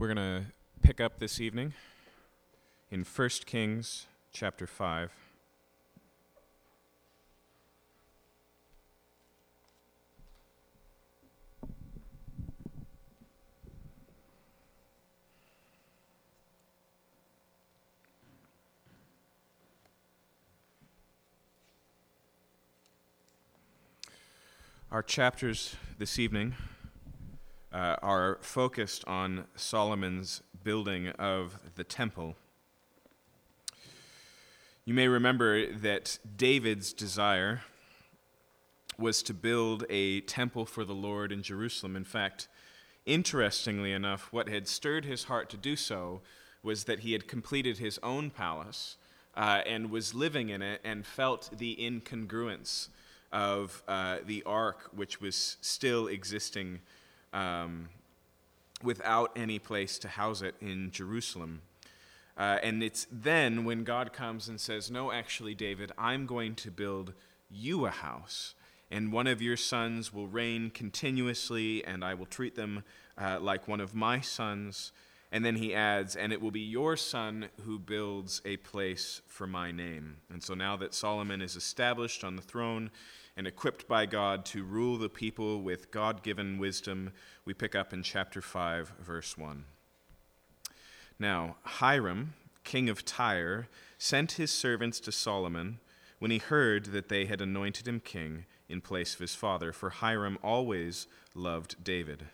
We're going to pick up this evening in 1 Kings chapter 5. Our chapters this evening uh, are focused on Solomon's building of the temple. You may remember that David's desire was to build a temple for the Lord in Jerusalem. In fact, interestingly enough, what had stirred his heart to do so was that he had completed his own palace uh, and was living in it and felt the incongruence of uh, the ark, which was still existing um, without any place to house it in Jerusalem. Uh, and it's then when God comes and says, No, actually, David, I'm going to build you a house, and one of your sons will reign continuously, and I will treat them uh, like one of my sons. And then he adds, And it will be your son who builds a place for my name. And so now that Solomon is established on the throne, and equipped by God to rule the people with God given wisdom, we pick up in chapter 5, verse 1. Now, Hiram, king of Tyre, sent his servants to Solomon when he heard that they had anointed him king in place of his father, for Hiram always loved David.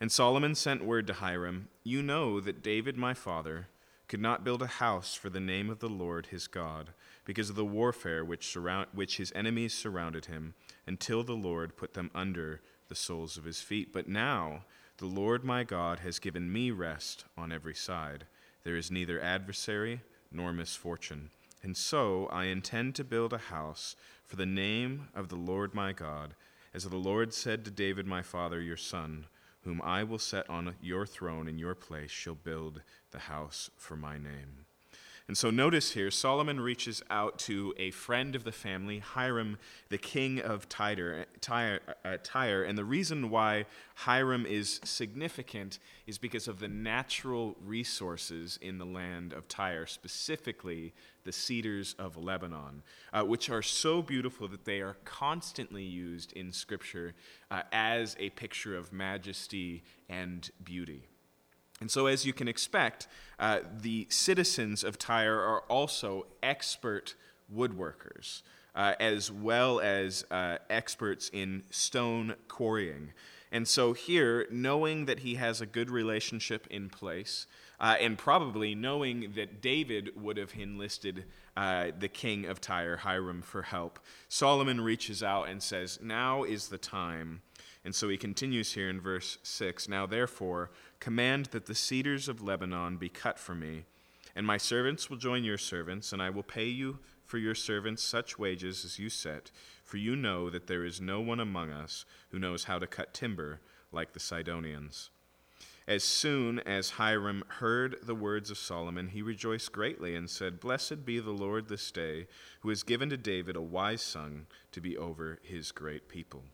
And Solomon sent word to Hiram You know that David my father could not build a house for the name of the Lord his God because of the warfare which, surround, which his enemies surrounded him, until the Lord put them under the soles of his feet. But now the Lord my God has given me rest on every side. There is neither adversary nor misfortune. And so I intend to build a house for the name of the Lord my God, as the Lord said to David my father, your son, whom I will set on your throne in your place, shall build the house for my name. And so notice here, Solomon reaches out to a friend of the family, Hiram, the king of Tyre, Tyre, uh, Tyre. And the reason why Hiram is significant is because of the natural resources in the land of Tyre, specifically the cedars of Lebanon, uh, which are so beautiful that they are constantly used in Scripture uh, as a picture of majesty and beauty. And so, as you can expect, uh, the citizens of Tyre are also expert woodworkers, uh, as well as uh, experts in stone quarrying. And so, here, knowing that he has a good relationship in place, uh, and probably knowing that David would have enlisted uh, the king of Tyre, Hiram, for help, Solomon reaches out and says, Now is the time. And so he continues here in verse 6 Now therefore, Command that the cedars of Lebanon be cut for me, and my servants will join your servants, and I will pay you for your servants such wages as you set, for you know that there is no one among us who knows how to cut timber like the Sidonians. As soon as Hiram heard the words of Solomon, he rejoiced greatly and said, Blessed be the Lord this day, who has given to David a wise son to be over his great people.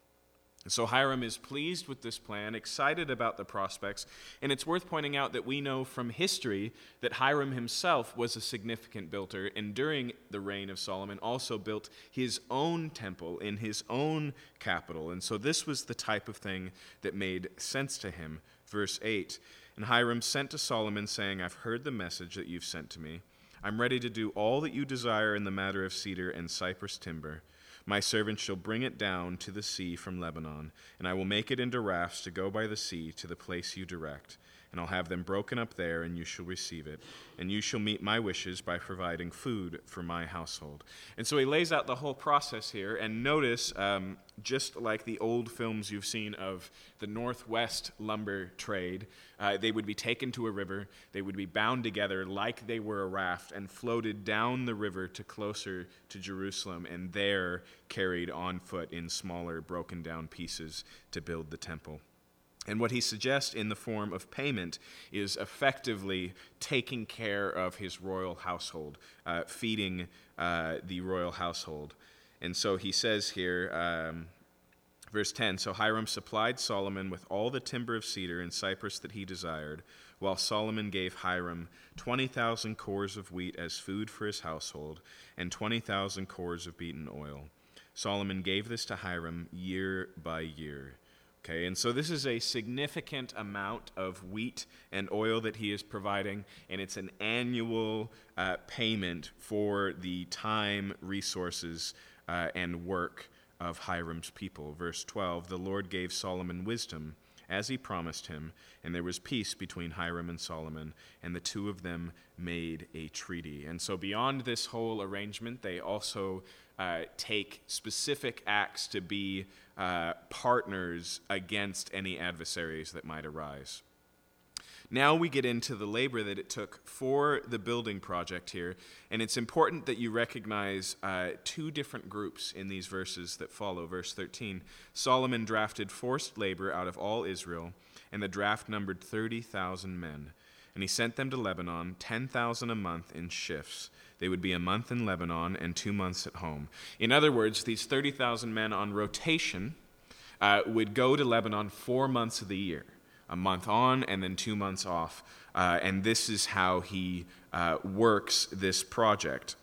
So Hiram is pleased with this plan, excited about the prospects, and it's worth pointing out that we know from history that Hiram himself was a significant builder, and during the reign of Solomon also built his own temple in his own capital. And so this was the type of thing that made sense to him. Verse 8 And Hiram sent to Solomon, saying, I've heard the message that you've sent to me. I'm ready to do all that you desire in the matter of cedar and cypress timber. My servant shall bring it down to the sea from Lebanon, and I will make it into rafts to go by the sea to the place you direct and I'll have them broken up there, and you shall receive it. And you shall meet my wishes by providing food for my household. And so he lays out the whole process here. And notice, um, just like the old films you've seen of the Northwest lumber trade, uh, they would be taken to a river, they would be bound together like they were a raft, and floated down the river to closer to Jerusalem, and there carried on foot in smaller, broken down pieces to build the temple. And what he suggests in the form of payment is effectively taking care of his royal household, uh, feeding uh, the royal household. And so he says here, um, Verse 10 So Hiram supplied Solomon with all the timber of cedar and cypress that he desired, while Solomon gave Hiram 20,000 cors of wheat as food for his household, and 20,000 cors of beaten oil. Solomon gave this to Hiram year by year. Okay, and so this is a significant amount of wheat and oil that he is providing, and it's an annual uh, payment for the time, resources, uh, and work of Hiram's people. Verse 12 The Lord gave Solomon wisdom, as he promised him, and there was peace between Hiram and Solomon, and the two of them made a treaty. And so, beyond this whole arrangement, they also uh, take specific acts to be uh, partners against any adversaries that might arise. Now we get into the labor that it took for the building project here, and it's important that you recognize uh, two different groups in these verses that follow. Verse 13 Solomon drafted forced labor out of all Israel, and the draft numbered 30,000 men. And he sent them to Lebanon, 10,000 a month in shifts. They would be a month in Lebanon and two months at home. In other words, these 30,000 men on rotation uh, would go to Lebanon four months of the year a month on and then two months off. Uh, and this is how he uh, works this project.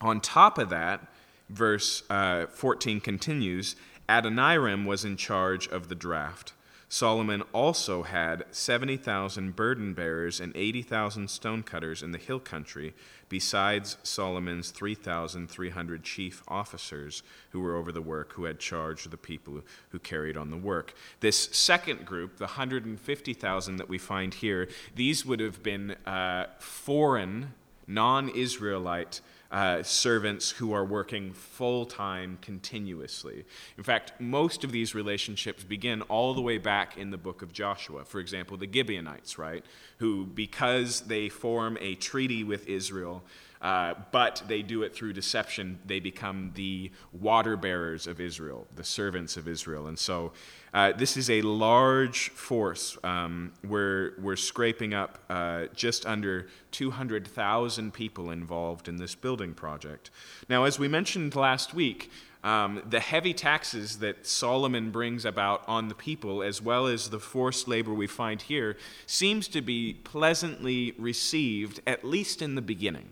On top of that, verse uh, 14 continues Adoniram was in charge of the draft. Solomon also had 70,000 burden bearers and 80,000 stonecutters in the hill country, besides Solomon's 3,300 chief officers who were over the work, who had charge of the people who carried on the work. This second group, the 150,000 that we find here, these would have been uh, foreign, non Israelite uh, servants who are working full time continuously. In fact, most of these relationships begin all the way back in the book of Joshua. For example, the Gibeonites, right? Who, because they form a treaty with Israel, uh, but they do it through deception. They become the water bearers of Israel, the servants of Israel. And so uh, this is a large force. Um, we're, we're scraping up uh, just under 200,000 people involved in this building project. Now, as we mentioned last week, um, the heavy taxes that Solomon brings about on the people, as well as the forced labor we find here, seems to be pleasantly received, at least in the beginning.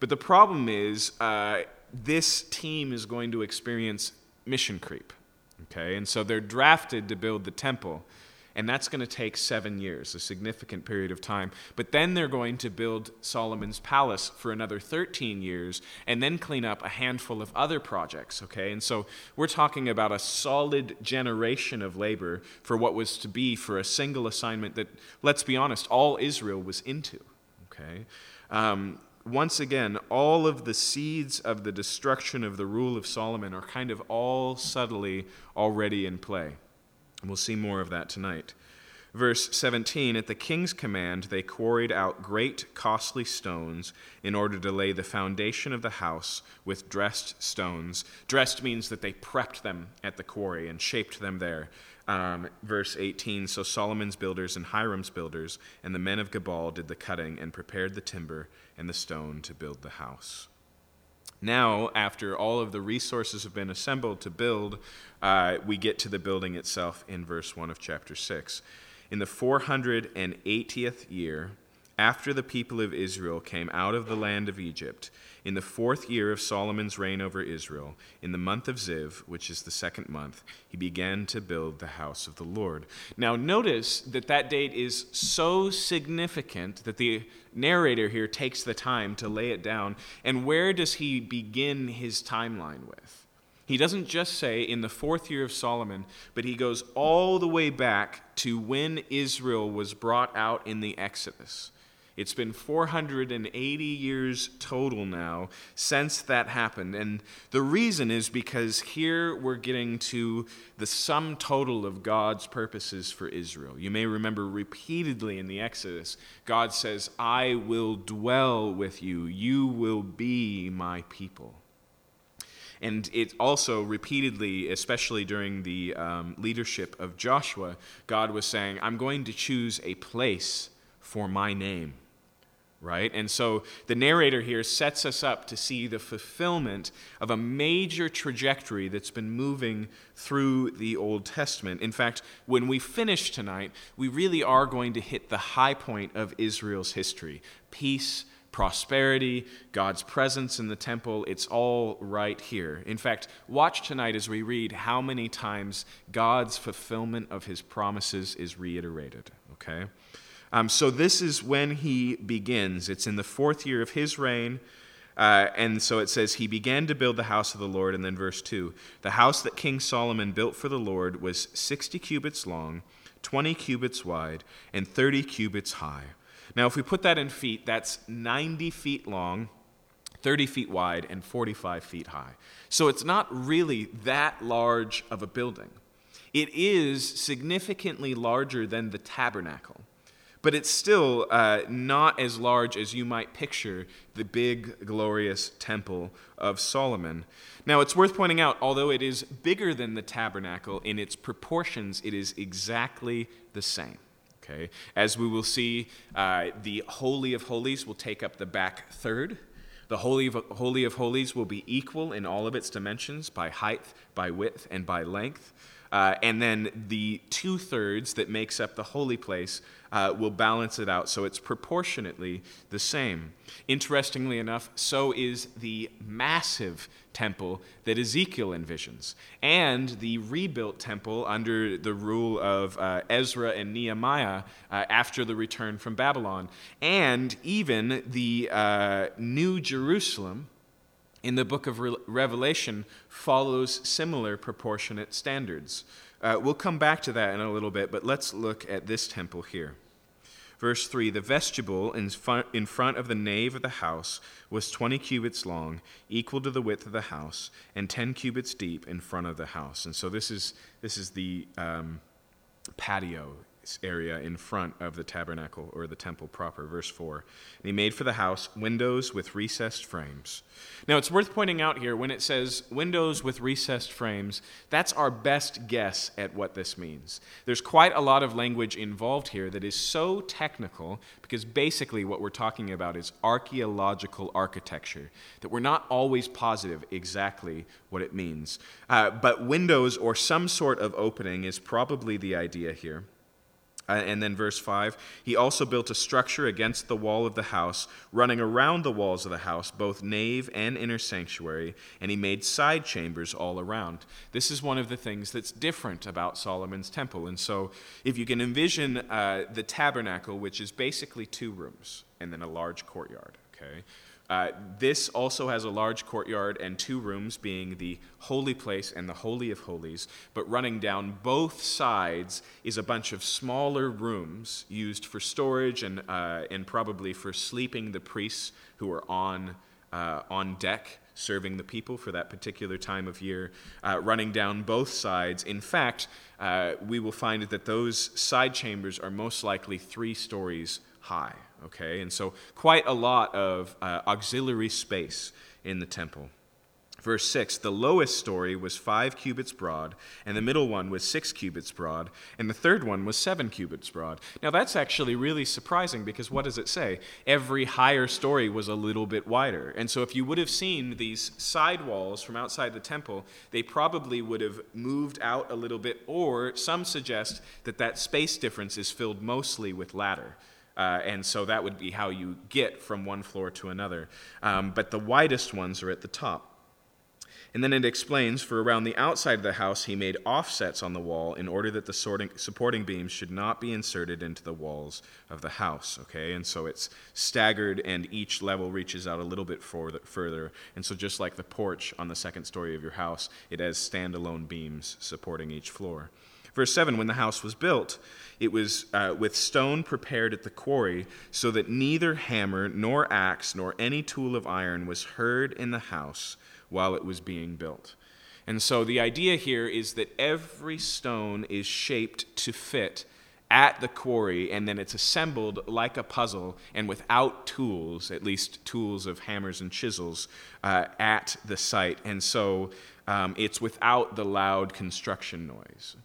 But the problem is, uh, this team is going to experience mission creep. Okay, and so they're drafted to build the temple, and that's going to take seven years, a significant period of time. But then they're going to build Solomon's palace for another 13 years, and then clean up a handful of other projects. Okay, and so we're talking about a solid generation of labor for what was to be for a single assignment that, let's be honest, all Israel was into. Okay. Um, once again, all of the seeds of the destruction of the rule of Solomon are kind of all subtly already in play. And we'll see more of that tonight. Verse 17 At the king's command, they quarried out great costly stones in order to lay the foundation of the house with dressed stones. Dressed means that they prepped them at the quarry and shaped them there. Um, verse 18 So Solomon's builders and Hiram's builders and the men of Gebal did the cutting and prepared the timber and the stone to build the house. Now, after all of the resources have been assembled to build, uh, we get to the building itself in verse 1 of chapter 6. In the 480th year, after the people of Israel came out of the land of Egypt, in the fourth year of Solomon's reign over Israel, in the month of Ziv, which is the second month, he began to build the house of the Lord. Now, notice that that date is so significant that the narrator here takes the time to lay it down. And where does he begin his timeline with? He doesn't just say in the fourth year of Solomon, but he goes all the way back to when Israel was brought out in the Exodus. It's been 480 years total now since that happened. And the reason is because here we're getting to the sum total of God's purposes for Israel. You may remember repeatedly in the Exodus, God says, I will dwell with you, you will be my people. And it also repeatedly, especially during the um, leadership of Joshua, God was saying, I'm going to choose a place for my name right? And so the narrator here sets us up to see the fulfillment of a major trajectory that's been moving through the Old Testament. In fact, when we finish tonight, we really are going to hit the high point of Israel's history peace, prosperity, God's presence in the temple. It's all right here. In fact, watch tonight as we read how many times God's fulfillment of his promises is reiterated, okay? Um, so this is when he begins. It's in the fourth year of his reign. Uh, and so it says, He began to build the house of the Lord. And then verse 2 The house that King Solomon built for the Lord was 60 cubits long, 20 cubits wide, and 30 cubits high. Now, if we put that in feet, that's 90 feet long, 30 feet wide, and 45 feet high. So it's not really that large of a building. It is significantly larger than the tabernacle but it's still uh, not as large as you might picture the big, glorious temple of Solomon. Now, it's worth pointing out, although it is bigger than the tabernacle in its proportions, it is exactly the same. Okay? As we will see, uh, the Holy of Holies will take up the back third. The Holy of, Holy of Holies will be equal in all of its dimensions by height, by width, and by length. Uh, and then the two thirds that makes up the holy place uh, will balance it out so it's proportionately the same. Interestingly enough, so is the massive temple that Ezekiel envisions, and the rebuilt temple under the rule of uh, Ezra and Nehemiah uh, after the return from Babylon, and even the uh, New Jerusalem in the book of Re- Revelation follows similar proportionate standards. Uh, we'll come back to that in a little bit, but let's look at this temple here. Verse 3 The vestibule in front, in front of the nave of the house was 20 cubits long, equal to the width of the house, and 10 cubits deep in front of the house. And so this is, this is the um, patio area in front of the tabernacle or the temple proper. Verse 4. And he made for the house windows with recessed frames. Now, it's worth pointing out here when it says windows with recessed frames, that's our best guess at what this means. There's quite a lot of language involved here that is so technical because basically what we're talking about is archaeological architecture, that we're not always positive exactly what it means. Uh, but windows or some sort of opening is probably the idea here. And then verse 5 He also built a structure against the wall of the house, running around the walls of the house, both nave and inner sanctuary, and he made side chambers all around. This is one of the things that's different about Solomon's temple. And so, if you can envision uh, the tabernacle, which is basically two rooms and then a large courtyard, okay? Uh, this also has a large courtyard and two rooms, being the holy place and the Holy of Holies. But running down both sides is a bunch of smaller rooms used for storage and, uh, and probably for sleeping the priests who are on, uh, on deck serving the people for that particular time of year, uh, running down both sides. In fact, uh, we will find that those side chambers are most likely three stories high okay? And so, quite a lot of uh, auxiliary space in the temple. Verse 6 The lowest story was five cubits broad, and the middle one was six cubits broad, and the third one was seven cubits broad. Now, that's actually really surprising because what does it say? Every higher story was a little bit wider. And so, if you would have seen these side walls from outside the temple, they probably would have moved out a little bit, or some suggest that that space difference is filled mostly with ladder. Uh, and so that would be how you get from one floor to another. Um, but the widest ones are at the top. And then it explains for around the outside of the house, he made offsets on the wall in order that the sorting, supporting beams should not be inserted into the walls of the house. Okay, and so it's staggered, and each level reaches out a little bit further. And so, just like the porch on the second story of your house, it has standalone beams supporting each floor. Verse 7 When the house was built, it was uh, with stone prepared at the quarry, so that neither hammer, nor axe, nor any tool of iron was heard in the house while it was being built. And so the idea here is that every stone is shaped to fit at the quarry, and then it's assembled like a puzzle and without tools, at least tools of hammers and chisels, uh, at the site. And so um, it's without the loud construction noise.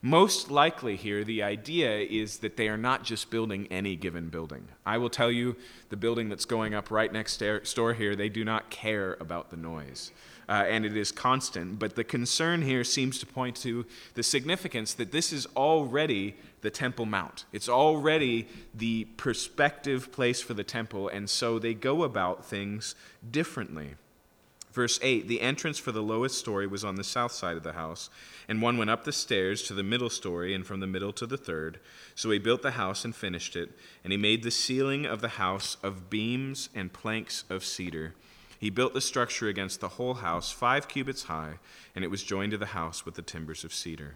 Most likely, here, the idea is that they are not just building any given building. I will tell you, the building that's going up right next door here, they do not care about the noise. Uh, and it is constant. But the concern here seems to point to the significance that this is already the Temple Mount. It's already the perspective place for the temple, and so they go about things differently. Verse 8 The entrance for the lowest story was on the south side of the house, and one went up the stairs to the middle story, and from the middle to the third. So he built the house and finished it, and he made the ceiling of the house of beams and planks of cedar. He built the structure against the whole house, five cubits high, and it was joined to the house with the timbers of cedar.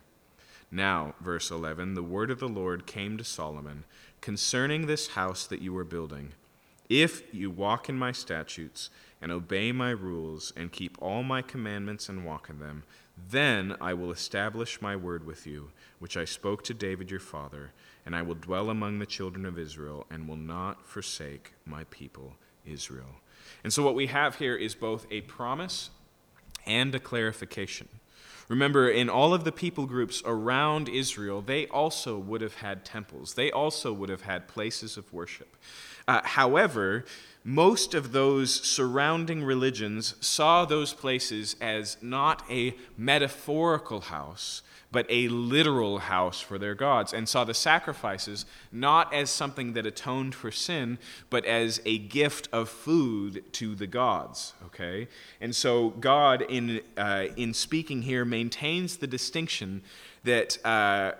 Now, verse 11, the word of the Lord came to Solomon concerning this house that you are building. If you walk in my statutes, and obey my rules and keep all my commandments and walk in them, then I will establish my word with you, which I spoke to David your father, and I will dwell among the children of Israel and will not forsake my people Israel. And so, what we have here is both a promise and a clarification. Remember, in all of the people groups around Israel, they also would have had temples. They also would have had places of worship. Uh, however, most of those surrounding religions saw those places as not a metaphorical house, but a literal house for their gods, and saw the sacrifices not as something that atoned for sin, but as a gift of food to the gods. Okay? And so God, in, uh, in speaking here, maintains the distinction that, uh,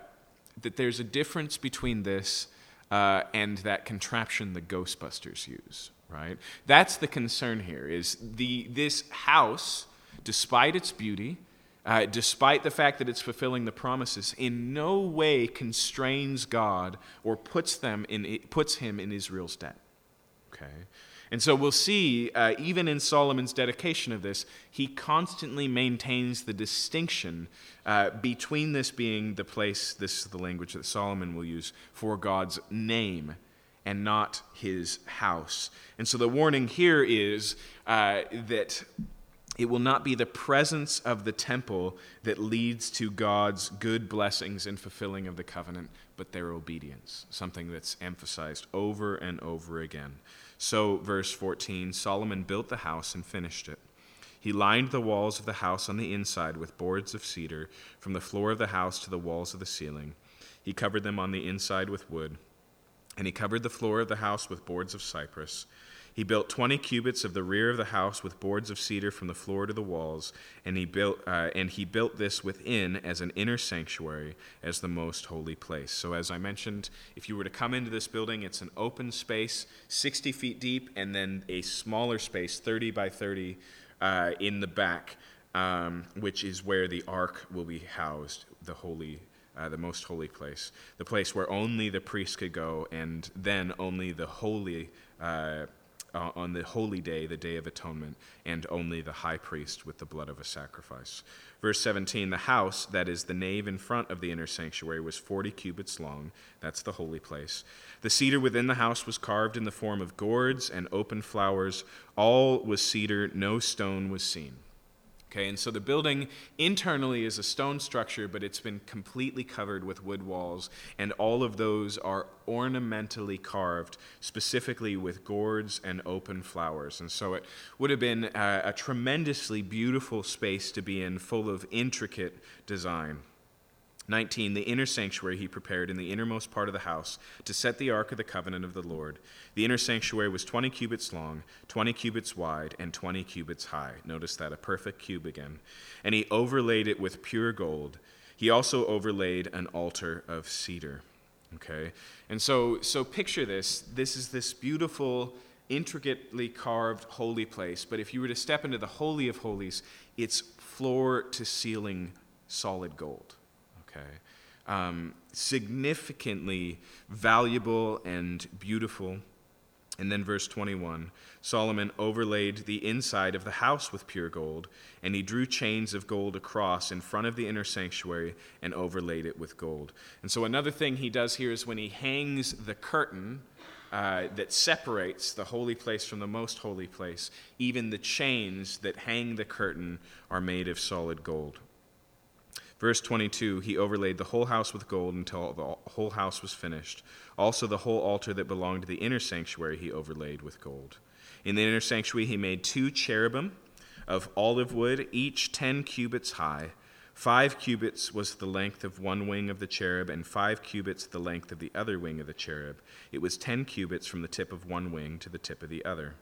that there's a difference between this uh, and that contraption the Ghostbusters use right? That's the concern here is the, this house, despite its beauty, uh, despite the fact that it's fulfilling the promises, in no way constrains God or puts, them in, puts him in Israel's debt. Okay? And so we'll see, uh, even in Solomon's dedication of this, he constantly maintains the distinction uh, between this being the place, this is the language that Solomon will use, for God's name and not his house. And so the warning here is uh, that it will not be the presence of the temple that leads to God's good blessings and fulfilling of the covenant, but their obedience, something that's emphasized over and over again. So, verse 14 Solomon built the house and finished it. He lined the walls of the house on the inside with boards of cedar, from the floor of the house to the walls of the ceiling. He covered them on the inside with wood. And he covered the floor of the house with boards of cypress. He built 20 cubits of the rear of the house with boards of cedar from the floor to the walls, and he built uh, and he built this within as an inner sanctuary as the most holy place. So as I mentioned, if you were to come into this building, it's an open space, 60 feet deep, and then a smaller space, 30 by 30, uh, in the back, um, which is where the ark will be housed, the holy uh, the most holy place, the place where only the priest could go, and then only the holy, uh, uh, on the holy day, the day of atonement, and only the high priest with the blood of a sacrifice. Verse 17 The house, that is the nave in front of the inner sanctuary, was 40 cubits long. That's the holy place. The cedar within the house was carved in the form of gourds and open flowers. All was cedar, no stone was seen. Okay, and so the building internally is a stone structure, but it's been completely covered with wood walls, and all of those are ornamentally carved, specifically with gourds and open flowers. And so it would have been a, a tremendously beautiful space to be in, full of intricate design. 19 the inner sanctuary he prepared in the innermost part of the house to set the ark of the covenant of the lord. The inner sanctuary was 20 cubits long 20 cubits wide and 20 cubits high. Notice that a perfect cube again. And he overlaid it with pure gold. He also overlaid an altar of cedar. Okay? And so so picture this. This is this beautiful intricately carved holy place. But if you were to step into the holy of holies it's floor to ceiling solid gold okay? Um, significantly valuable and beautiful. And then verse 21 Solomon overlaid the inside of the house with pure gold, and he drew chains of gold across in front of the inner sanctuary and overlaid it with gold. And so, another thing he does here is when he hangs the curtain uh, that separates the holy place from the most holy place, even the chains that hang the curtain are made of solid gold. Verse 22 He overlaid the whole house with gold until the whole house was finished. Also, the whole altar that belonged to the inner sanctuary he overlaid with gold. In the inner sanctuary, he made two cherubim of olive wood, each ten cubits high. Five cubits was the length of one wing of the cherub, and five cubits the length of the other wing of the cherub. It was ten cubits from the tip of one wing to the tip of the other.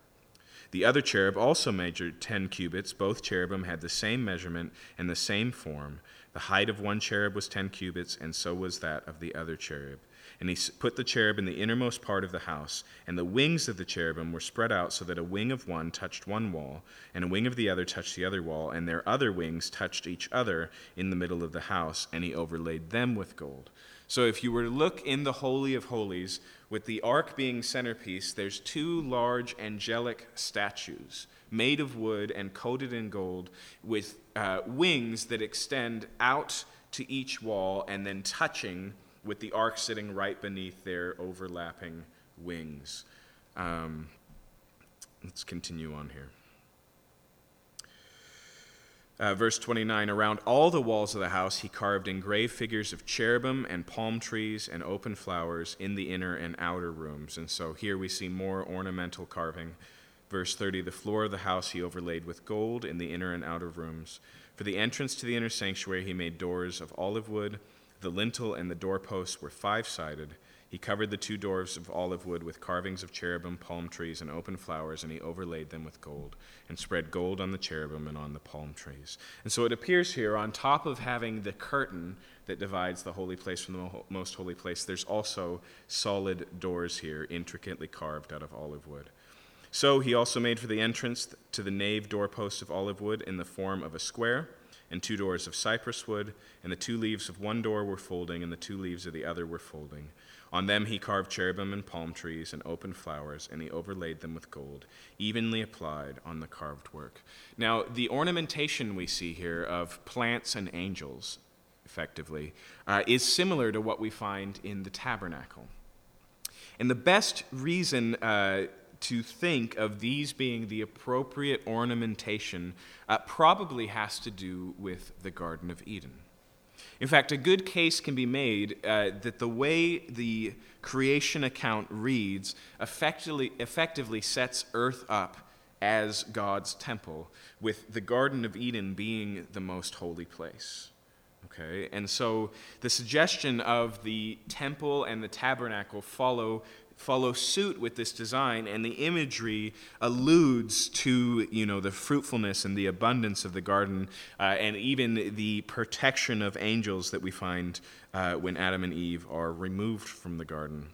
The other cherub also measured ten cubits. Both cherubim had the same measurement and the same form. The height of one cherub was ten cubits, and so was that of the other cherub. And he put the cherub in the innermost part of the house, and the wings of the cherubim were spread out so that a wing of one touched one wall, and a wing of the other touched the other wall, and their other wings touched each other in the middle of the house, and he overlaid them with gold. So if you were to look in the Holy of Holies, with the ark being centerpiece, there's two large angelic statues made of wood and coated in gold with uh, wings that extend out to each wall and then touching with the ark sitting right beneath their overlapping wings. Um, let's continue on here. Uh, verse 29 Around all the walls of the house he carved engraved figures of cherubim and palm trees and open flowers in the inner and outer rooms. And so here we see more ornamental carving. Verse 30 The floor of the house he overlaid with gold in the inner and outer rooms. For the entrance to the inner sanctuary he made doors of olive wood. The lintel and the doorposts were five sided. He covered the two doors of olive wood with carvings of cherubim, palm trees, and open flowers, and he overlaid them with gold, and spread gold on the cherubim and on the palm trees. And so it appears here, on top of having the curtain that divides the holy place from the most holy place, there's also solid doors here, intricately carved out of olive wood. So he also made for the entrance to the nave doorposts of olive wood in the form of a square and two doors of cypress wood, and the two leaves of one door were folding, and the two leaves of the other were folding. On them he carved cherubim and palm trees and open flowers, and he overlaid them with gold, evenly applied on the carved work. Now, the ornamentation we see here of plants and angels, effectively, uh, is similar to what we find in the tabernacle. And the best reason uh, to think of these being the appropriate ornamentation uh, probably has to do with the Garden of Eden. In fact, a good case can be made uh, that the way the creation account reads effectively, effectively sets earth up as God's temple, with the Garden of Eden being the most holy place. Okay, and so the suggestion of the temple and the tabernacle follow follow suit with this design, and the imagery alludes to you know the fruitfulness and the abundance of the garden, uh, and even the protection of angels that we find uh, when Adam and Eve are removed from the garden.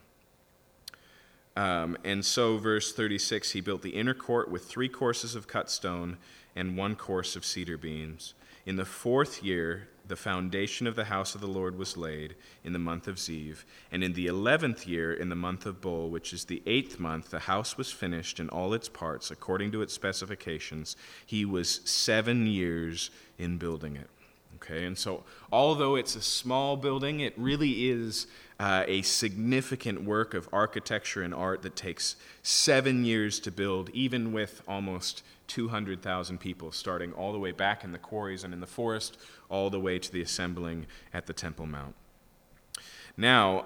Um, and so, verse 36 he built the inner court with three courses of cut stone and one course of cedar beams. In the fourth year, the foundation of the house of the Lord was laid in the month of Ziv. And in the eleventh year, in the month of Bul, which is the eighth month, the house was finished in all its parts according to its specifications. He was seven years in building it. Okay, and so although it's a small building, it really is uh, a significant work of architecture and art that takes seven years to build, even with almost 200,000 people, starting all the way back in the quarries and in the forest, all the way to the assembling at the Temple Mount. Now,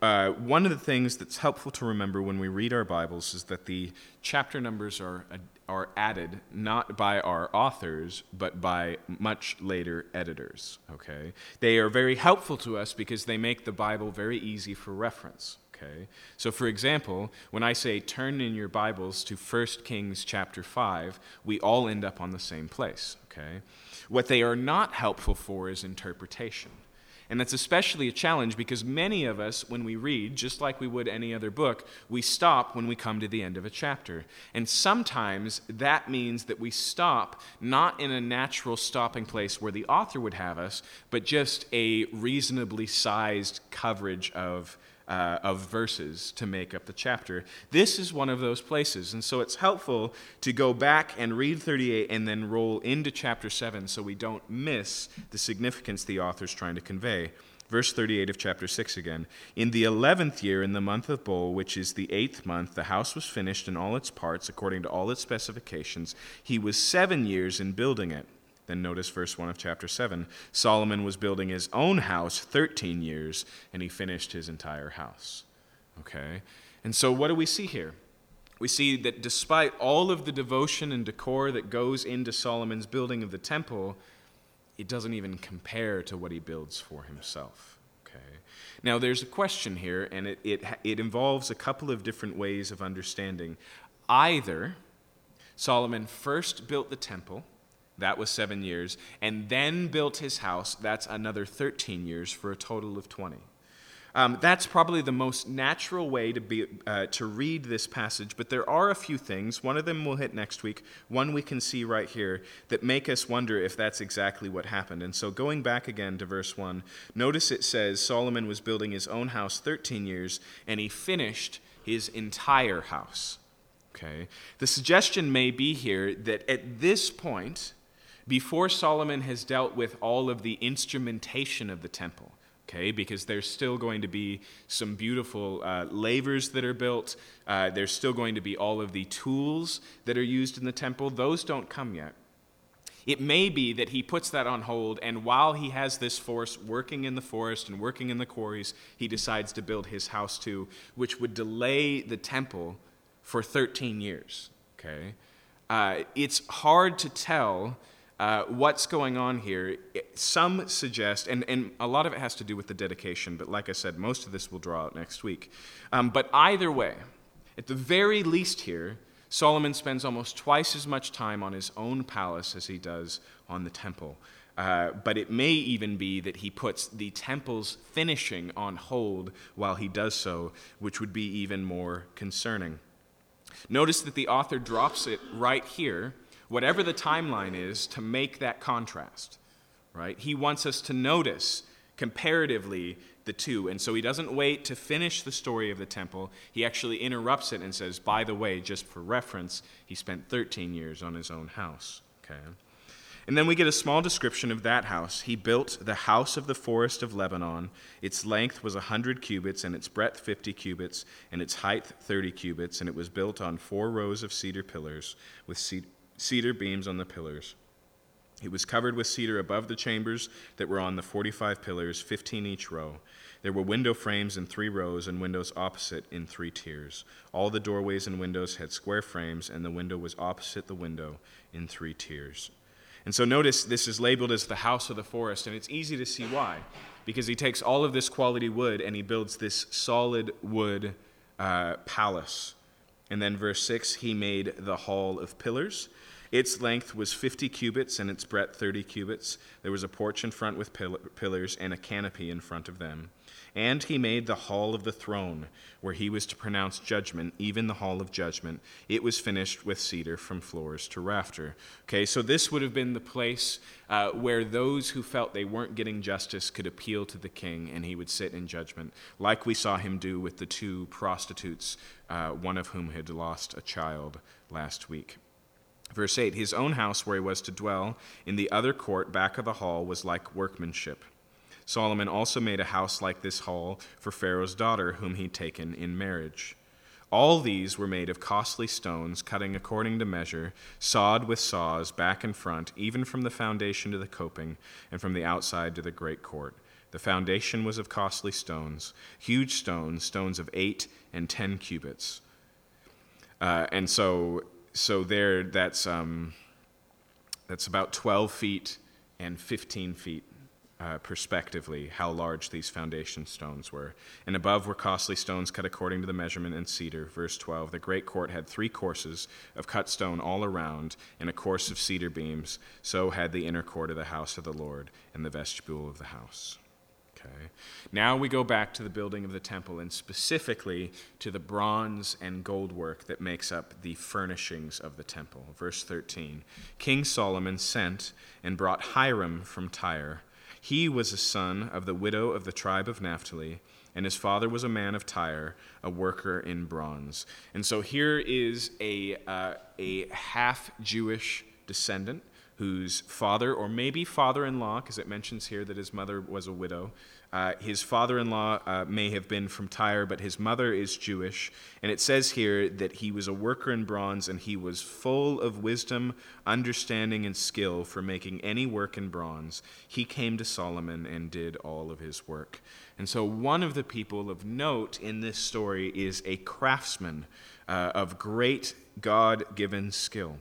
uh, one of the things that's helpful to remember when we read our Bibles is that the chapter numbers are, are added not by our authors, but by much later editors. Okay? They are very helpful to us because they make the Bible very easy for reference. Okay? So, for example, when I say turn in your Bibles to 1 Kings chapter 5, we all end up on the same place. Okay? What they are not helpful for is interpretation. And that's especially a challenge because many of us, when we read, just like we would any other book, we stop when we come to the end of a chapter. And sometimes that means that we stop not in a natural stopping place where the author would have us, but just a reasonably sized coverage of uh, of verses to make up the chapter. This is one of those places. And so it's helpful to go back and read 38 and then roll into chapter 7 so we don't miss the significance the author's trying to convey. Verse 38 of chapter 6 again. In the eleventh year, in the month of Bul, which is the eighth month, the house was finished in all its parts, according to all its specifications. He was seven years in building it. Then notice verse 1 of chapter 7. Solomon was building his own house 13 years, and he finished his entire house. Okay? And so what do we see here? We see that despite all of the devotion and decor that goes into Solomon's building of the temple, it doesn't even compare to what he builds for himself. Okay? Now, there's a question here, and it, it, it involves a couple of different ways of understanding. Either Solomon first built the temple that was seven years. And then built his house. That's another 13 years for a total of 20. Um, that's probably the most natural way to, be, uh, to read this passage, but there are a few things. One of them we'll hit next week, one we can see right here, that make us wonder if that's exactly what happened. And so, going back again to verse 1, notice it says Solomon was building his own house 13 years, and he finished his entire house. Okay? The suggestion may be here that at this point, before Solomon has dealt with all of the instrumentation of the temple. Okay, because there's still going to be some beautiful uh, lavers that are built. Uh, there's still going to be all of the tools that are used in the temple. Those don't come yet. It may be that he puts that on hold, and while he has this force working in the forest and working in the quarries, he decides to build his house too, which would delay the temple for 13 years. Okay? Uh, it's hard to tell uh, what's going on here, some suggest, and, and a lot of it has to do with the dedication, but like I said, most of this will draw out next week. Um, but either way, at the very least here, Solomon spends almost twice as much time on his own palace as he does on the temple. Uh, but it may even be that he puts the temple's finishing on hold while he does so, which would be even more concerning. Notice that the author drops it right here whatever the timeline is, to make that contrast, right? He wants us to notice comparatively the two. And so he doesn't wait to finish the story of the temple. He actually interrupts it and says, by the way, just for reference, he spent 13 years on his own house. Okay. And then we get a small description of that house. He built the house of the forest of Lebanon. Its length was a 100 cubits, and its breadth 50 cubits, and its height 30 cubits, and it was built on four rows of cedar pillars with cedar cedar beams on the pillars. It was covered with cedar above the chambers that were on the 45 pillars, 15 each row. There were window frames in three rows and windows opposite in three tiers. All the doorways and windows had square frames, and the window was opposite the window in three tiers. And so notice this is labeled as the house of the forest, and it's easy to see why. Because he takes all of this quality wood and he builds this solid wood uh, palace. And then, verse 6, he made the hall of pillars. Its length was 50 cubits and its breadth 30 cubits. There was a porch in front with pillars and a canopy in front of them. And he made the hall of the throne, where he was to pronounce judgment, even the hall of judgment. It was finished with cedar from floors to rafter. Okay, so this would have been the place uh, where those who felt they weren't getting justice could appeal to the king, and he would sit in judgment, like we saw him do with the two prostitutes, uh, one of whom had lost a child last week. Verse 8 His own house where he was to dwell in the other court back of the hall was like workmanship. Solomon also made a house like this hall for Pharaoh's daughter, whom he'd taken in marriage. All these were made of costly stones, cutting according to measure, sawed with saws, back and front, even from the foundation to the coping, and from the outside to the great court. The foundation was of costly stones, huge stones, stones of eight and ten cubits. Uh, and so so there, that's, um, that's about 12 feet and 15 feet uh, perspectively how large these foundation stones were. And above were costly stones cut according to the measurement in cedar. Verse 12 The great court had three courses of cut stone all around, and a course of cedar beams. So had the inner court of the house of the Lord and the vestibule of the house. Okay. Now we go back to the building of the temple and specifically to the bronze and gold work that makes up the furnishings of the temple. Verse 13 King Solomon sent and brought Hiram from Tyre. He was a son of the widow of the tribe of Naphtali, and his father was a man of Tyre, a worker in bronze. And so here is a, uh, a half Jewish descendant whose father, or maybe father in law, because it mentions here that his mother was a widow, Uh, his father in law uh, may have been from Tyre, but his mother is Jewish. And it says here that he was a worker in bronze and he was full of wisdom, understanding, and skill for making any work in bronze. He came to Solomon and did all of his work. And so, one of the people of note in this story is a craftsman uh, of great God given skill.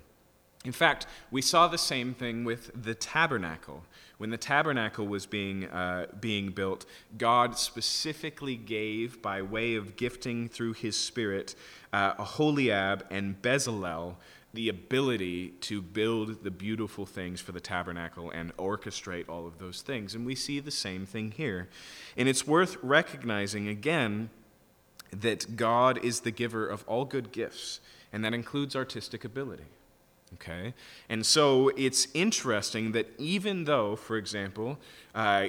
In fact, we saw the same thing with the tabernacle. When the tabernacle was being, uh, being built, God specifically gave, by way of gifting through his Spirit, uh, Aholiab and Bezalel the ability to build the beautiful things for the tabernacle and orchestrate all of those things. And we see the same thing here. And it's worth recognizing again that God is the giver of all good gifts, and that includes artistic ability. Okay? And so it's interesting that even though, for example, uh,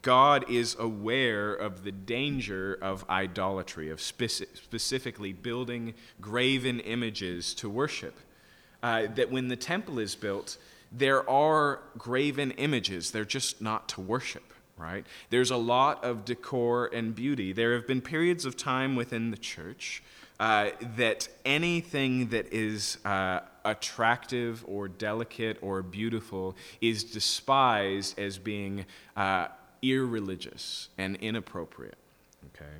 God is aware of the danger of idolatry, of speci- specifically building graven images to worship, uh, that when the temple is built, there are graven images, they're just not to worship. Right? There's a lot of decor and beauty. There have been periods of time within the church uh, that anything that is uh, attractive or delicate or beautiful is despised as being uh, irreligious and inappropriate. Okay?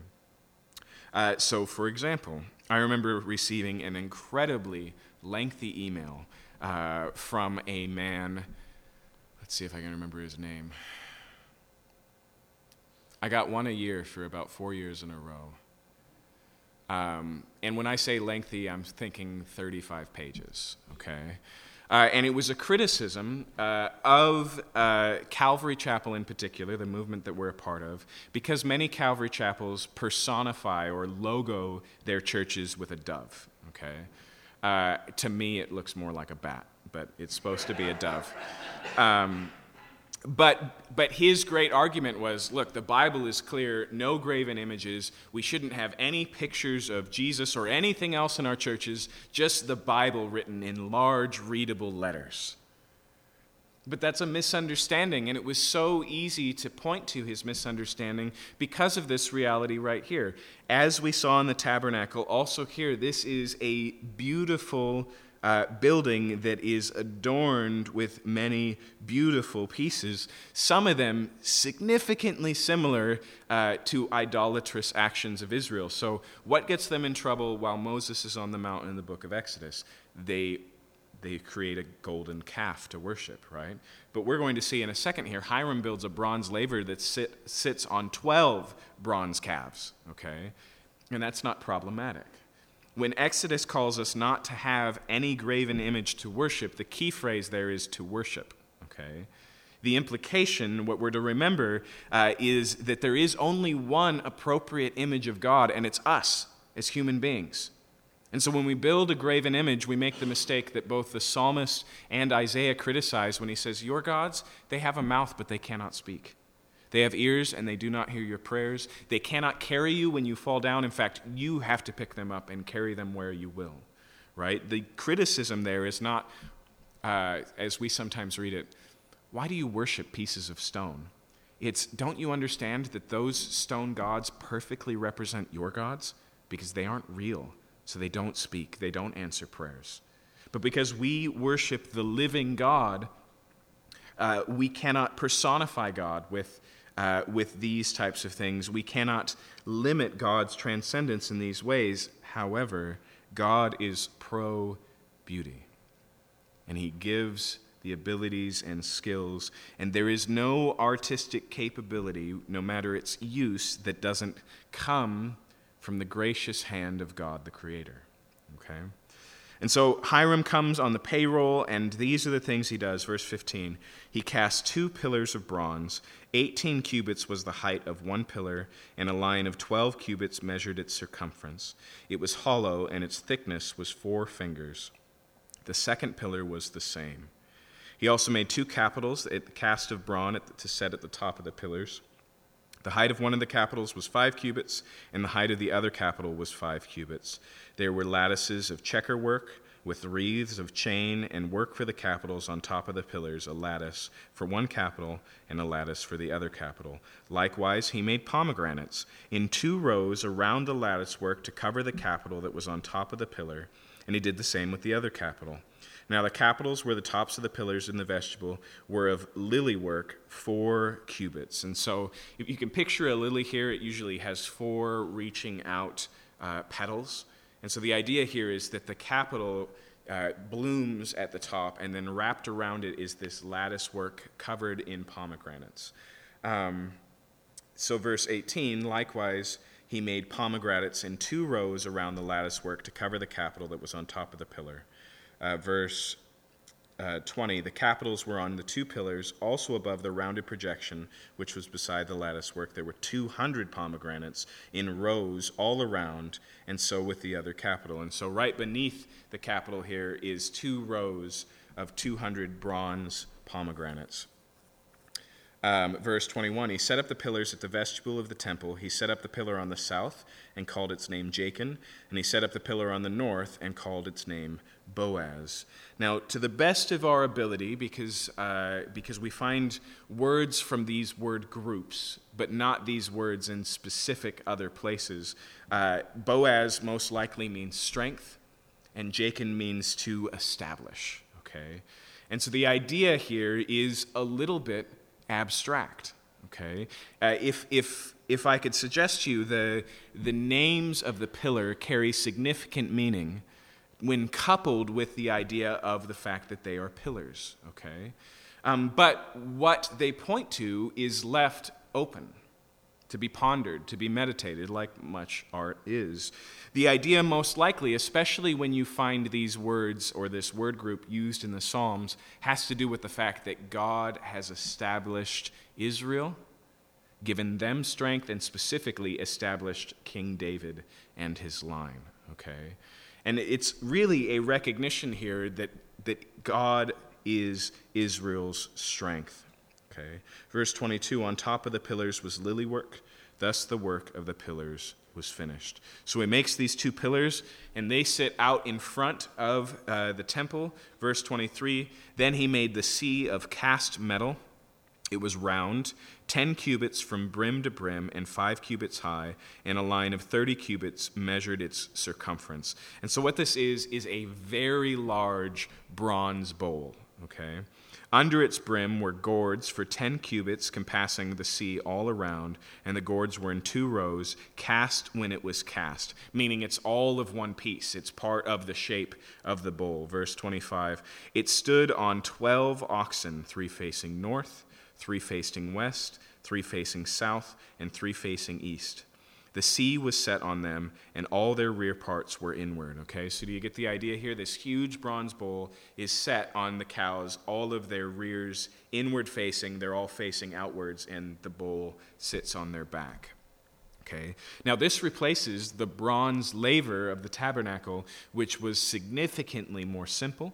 Uh, so, for example, I remember receiving an incredibly lengthy email uh, from a man. Let's see if I can remember his name. I got one a year for about four years in a row. Um, and when I say lengthy, I'm thinking 35 pages, okay? Uh, and it was a criticism uh, of uh, Calvary Chapel in particular, the movement that we're a part of, because many Calvary chapels personify or logo their churches with a dove, okay? Uh, to me, it looks more like a bat, but it's supposed to be a dove. Um, but, but his great argument was look, the Bible is clear no graven images. We shouldn't have any pictures of Jesus or anything else in our churches, just the Bible written in large, readable letters. But that's a misunderstanding, and it was so easy to point to his misunderstanding because of this reality right here. As we saw in the tabernacle, also here, this is a beautiful uh, building that is adorned with many beautiful pieces, some of them significantly similar uh, to idolatrous actions of Israel. So, what gets them in trouble while Moses is on the mountain in the book of Exodus? They they create a golden calf to worship, right? But we're going to see in a second here, Hiram builds a bronze laver that sit, sits on 12 bronze calves, okay? And that's not problematic. When Exodus calls us not to have any graven image to worship, the key phrase there is to worship. Okay? The implication, what we're to remember, uh, is that there is only one appropriate image of God, and it's us as human beings. And so when we build a graven image, we make the mistake that both the psalmist and Isaiah criticize when he says, Your gods, they have a mouth, but they cannot speak. They have ears and they do not hear your prayers. They cannot carry you when you fall down. In fact, you have to pick them up and carry them where you will. Right? The criticism there is not, uh, as we sometimes read it, why do you worship pieces of stone? It's, don't you understand that those stone gods perfectly represent your gods? Because they aren't real, so they don't speak, they don't answer prayers. But because we worship the living God, uh, we cannot personify God with uh, with these types of things. We cannot limit God's transcendence in these ways. However, God is pro beauty, and He gives the abilities and skills, and there is no artistic capability, no matter its use, that doesn't come from the gracious hand of God the Creator. Okay? And so Hiram comes on the payroll, and these are the things he does. Verse 15 He cast two pillars of bronze. Eighteen cubits was the height of one pillar, and a line of twelve cubits measured its circumference. It was hollow, and its thickness was four fingers. The second pillar was the same. He also made two capitals, a cast of bronze to set at the top of the pillars. The height of one of the capitals was five cubits, and the height of the other capital was five cubits. There were lattices of checker work with wreaths of chain and work for the capitals on top of the pillars, a lattice for one capital and a lattice for the other capital. Likewise, he made pomegranates in two rows around the lattice work to cover the capital that was on top of the pillar, and he did the same with the other capital. Now, the capitals where the tops of the pillars in the vestibule were of lily work, four cubits. And so, if you can picture a lily here, it usually has four reaching out uh, petals. And so, the idea here is that the capital uh, blooms at the top, and then wrapped around it is this lattice work covered in pomegranates. Um, so, verse 18, likewise, he made pomegranates in two rows around the lattice work to cover the capital that was on top of the pillar uh, verse uh, 20 the capitals were on the two pillars also above the rounded projection which was beside the lattice work. There were 200 pomegranates in rows all around and so with the other capital. And so right beneath the capital here is two rows of 200 bronze pomegranates um, verse 21 He set up the pillars at the vestibule of the temple. He set up the pillar on the south and called its name Jachin. And he set up the pillar on the north and called its name Boaz. Now, to the best of our ability, because, uh, because we find words from these word groups, but not these words in specific other places, uh, Boaz most likely means strength, and Jachin means to establish. Okay? And so the idea here is a little bit abstract. Okay? Uh, if, if, if I could suggest to you the, the names of the pillar carry significant meaning when coupled with the idea of the fact that they are pillars. Okay? Um, but what they point to is left open to be pondered, to be meditated, like much art is. The idea, most likely, especially when you find these words or this word group used in the Psalms, has to do with the fact that God has established Israel, given them strength, and specifically established King David and his line. Okay? And it's really a recognition here that, that God is Israel's strength. Okay. Verse 22 On top of the pillars was lily work, thus the work of the pillars was finished. So he makes these two pillars, and they sit out in front of uh, the temple. Verse 23 Then he made the sea of cast metal. It was round, 10 cubits from brim to brim, and 5 cubits high, and a line of 30 cubits measured its circumference. And so, what this is, is a very large bronze bowl, okay? Under its brim were gourds for ten cubits, compassing the sea all around, and the gourds were in two rows, cast when it was cast, meaning it's all of one piece. It's part of the shape of the bowl. Verse 25 It stood on twelve oxen, three facing north, three facing west, three facing south, and three facing east. The sea was set on them, and all their rear parts were inward. Okay, so do you get the idea here? This huge bronze bowl is set on the cows, all of their rears inward facing, they're all facing outwards, and the bowl sits on their back. Okay. Now, this replaces the bronze laver of the tabernacle, which was significantly more simple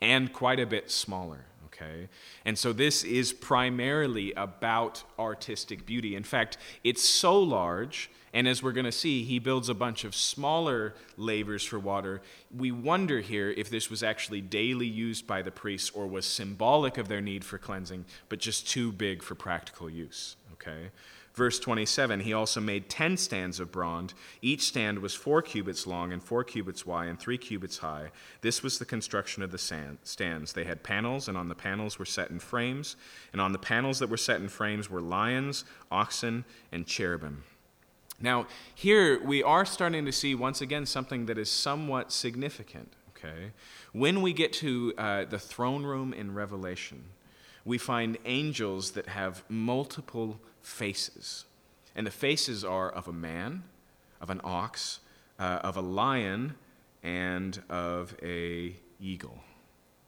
and quite a bit smaller okay? And so this is primarily about artistic beauty. In fact, it's so large, and as we're going to see, he builds a bunch of smaller lavers for water. We wonder here if this was actually daily used by the priests or was symbolic of their need for cleansing, but just too big for practical use, okay? Verse 27 He also made ten stands of bronze. Each stand was four cubits long, and four cubits wide, and three cubits high. This was the construction of the stands. They had panels, and on the panels were set in frames. And on the panels that were set in frames were lions, oxen, and cherubim. Now, here we are starting to see once again something that is somewhat significant. Okay? When we get to uh, the throne room in Revelation, we find angels that have multiple faces. And the faces are of a man, of an ox, uh, of a lion, and of a eagle.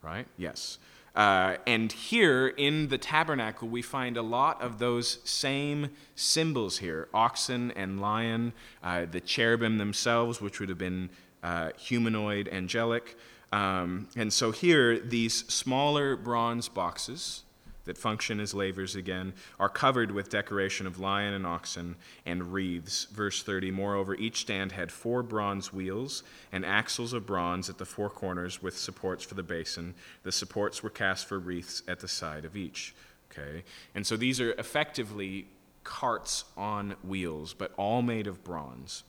Right? Yes. Uh, and here in the tabernacle, we find a lot of those same symbols here oxen and lion, uh, the cherubim themselves, which would have been uh, humanoid, angelic. Um, and so here, these smaller bronze boxes that function as lavers again, are covered with decoration of lion and oxen and wreaths. Verse 30 Moreover, each stand had four bronze wheels and axles of bronze at the four corners with supports for the basin. The supports were cast for wreaths at the side of each. Okay? And so these are effectively carts on wheels, but all made of bronze.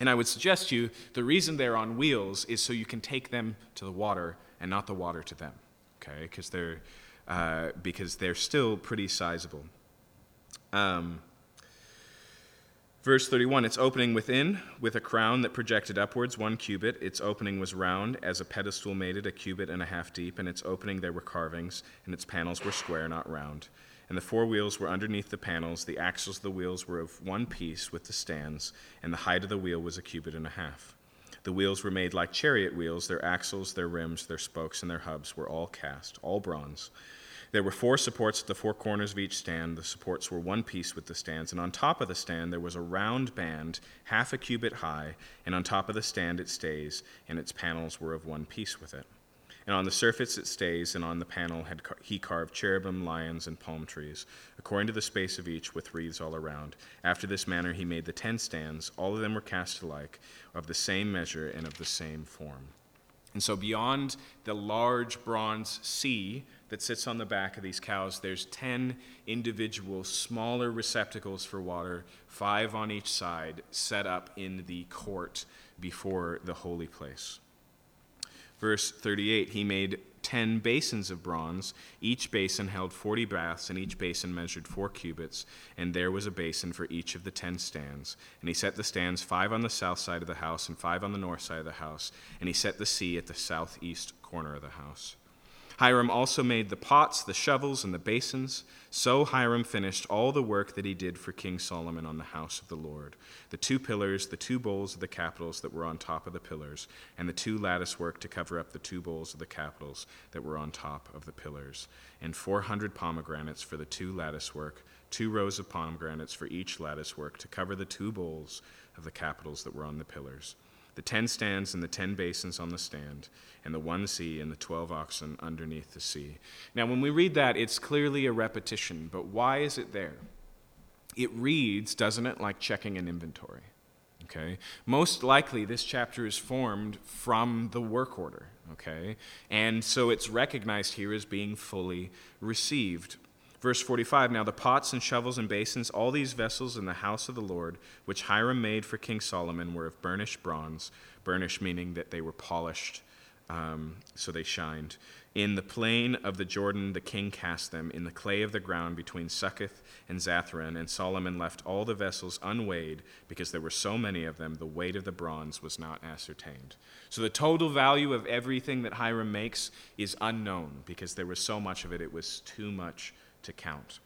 And I would suggest to you the reason they're on wheels is so you can take them to the water and not the water to them. Okay? Because they're uh, because they're still pretty sizable. Um, verse 31 its opening within, with a crown that projected upwards one cubit. Its opening was round, as a pedestal made it, a cubit and a half deep. In its opening there were carvings, and its panels were square, not round. And the four wheels were underneath the panels. The axles of the wheels were of one piece with the stands, and the height of the wheel was a cubit and a half. The wheels were made like chariot wheels. Their axles, their rims, their spokes, and their hubs were all cast, all bronze. There were four supports at the four corners of each stand. The supports were one piece with the stands, and on top of the stand there was a round band, half a cubit high, and on top of the stand it stays, and its panels were of one piece with it. And on the surface it stays, and on the panel had he carved cherubim, lions, and palm trees, according to the space of each, with wreaths all around. After this manner he made the ten stands. All of them were cast alike, of the same measure and of the same form. And so, beyond the large bronze sea that sits on the back of these cows, there's 10 individual smaller receptacles for water, five on each side, set up in the court before the holy place. Verse 38 He made ten basins of bronze. Each basin held forty baths, and each basin measured four cubits, and there was a basin for each of the ten stands. And he set the stands five on the south side of the house, and five on the north side of the house, and he set the sea at the southeast corner of the house. Hiram also made the pots, the shovels, and the basins. So Hiram finished all the work that he did for King Solomon on the house of the Lord. The two pillars, the two bowls of the capitals that were on top of the pillars, and the two lattice work to cover up the two bowls of the capitals that were on top of the pillars, and 400 pomegranates for the two lattice work, two rows of pomegranates for each lattice work to cover the two bowls of the capitals that were on the pillars the ten stands and the ten basins on the stand, and the one sea and the twelve oxen underneath the sea. Now, when we read that, it's clearly a repetition, but why is it there? It reads, doesn't it, like checking an inventory? Okay? Most likely, this chapter is formed from the work order. Okay? And so it's recognized here as being fully received. Verse 45 Now the pots and shovels and basins, all these vessels in the house of the Lord, which Hiram made for King Solomon, were of burnished bronze. Burnished meaning that they were polished, um, so they shined. In the plain of the Jordan, the king cast them in the clay of the ground between Succoth and Zarethan, and Solomon left all the vessels unweighed because there were so many of them, the weight of the bronze was not ascertained. So the total value of everything that Hiram makes is unknown because there was so much of it, it was too much to count.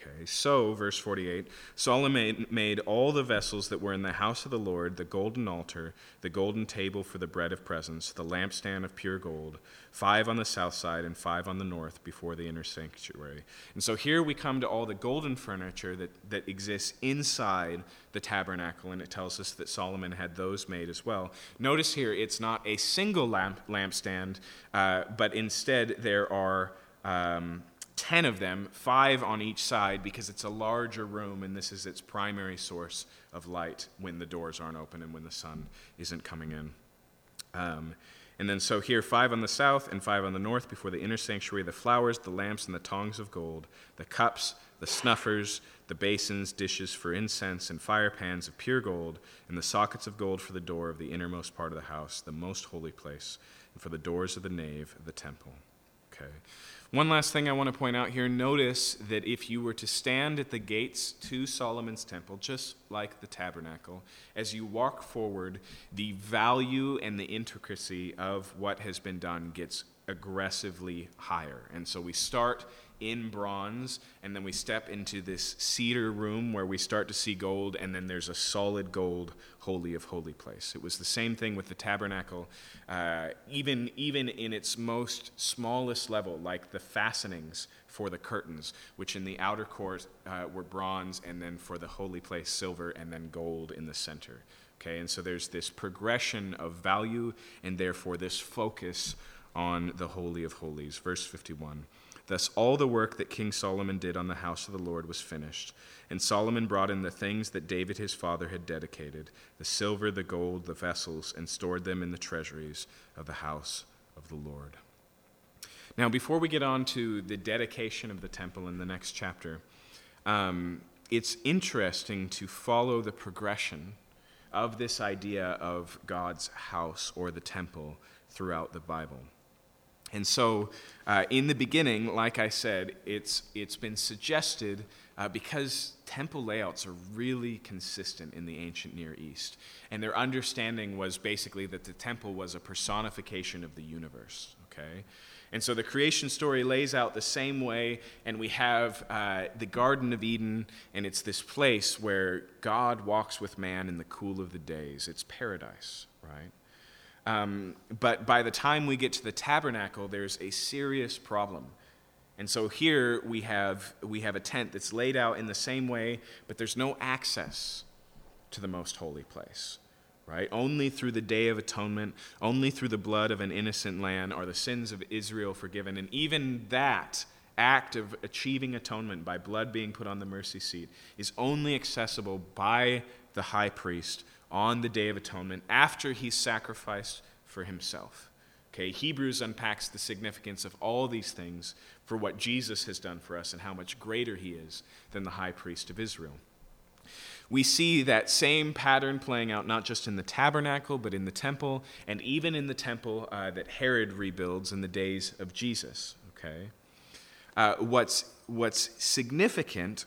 Okay, so, verse 48 Solomon made all the vessels that were in the house of the Lord the golden altar, the golden table for the bread of presence, the lampstand of pure gold, five on the south side and five on the north before the inner sanctuary. And so here we come to all the golden furniture that, that exists inside the tabernacle, and it tells us that Solomon had those made as well. Notice here it's not a single lamp, lampstand, uh, but instead there are. Um, 10 of them, five on each side, because it's a larger room and this is its primary source of light when the doors aren't open and when the sun isn't coming in. Um, and then, so here, five on the south and five on the north before the inner sanctuary the flowers, the lamps, and the tongs of gold, the cups, the snuffers, the basins, dishes for incense, and fire pans of pure gold, and the sockets of gold for the door of the innermost part of the house, the most holy place, and for the doors of the nave of the temple. Okay. One last thing I want to point out here notice that if you were to stand at the gates to Solomon's temple, just like the tabernacle, as you walk forward, the value and the intricacy of what has been done gets aggressively higher. And so we start in bronze, and then we step into this cedar room where we start to see gold, and then there's a solid gold holy of holy place. It was the same thing with the tabernacle, uh, even even in its most smallest level, like the fastenings for the curtains, which in the outer court uh, were bronze, and then for the holy place silver, and then gold in the center. Okay, and so there's this progression of value, and therefore this focus on the holy of holies. Verse 51. Thus, all the work that King Solomon did on the house of the Lord was finished. And Solomon brought in the things that David his father had dedicated the silver, the gold, the vessels, and stored them in the treasuries of the house of the Lord. Now, before we get on to the dedication of the temple in the next chapter, um, it's interesting to follow the progression of this idea of God's house or the temple throughout the Bible. And so, uh, in the beginning, like I said, it's, it's been suggested uh, because temple layouts are really consistent in the ancient Near East. And their understanding was basically that the temple was a personification of the universe, okay? And so the creation story lays out the same way, and we have uh, the Garden of Eden, and it's this place where God walks with man in the cool of the days. It's paradise, right? Um, but by the time we get to the tabernacle, there's a serious problem. And so here we have, we have a tent that's laid out in the same way, but there's no access to the most holy place. Right? Only through the day of atonement, only through the blood of an innocent lamb are the sins of Israel forgiven. And even that act of achieving atonement by blood being put on the mercy seat is only accessible by the high priest on the Day of Atonement after he's sacrificed for himself. Okay, Hebrews unpacks the significance of all these things for what Jesus has done for us and how much greater he is than the high priest of Israel. We see that same pattern playing out not just in the tabernacle, but in the temple, and even in the temple uh, that Herod rebuilds in the days of Jesus. Okay? Uh, what's, what's significant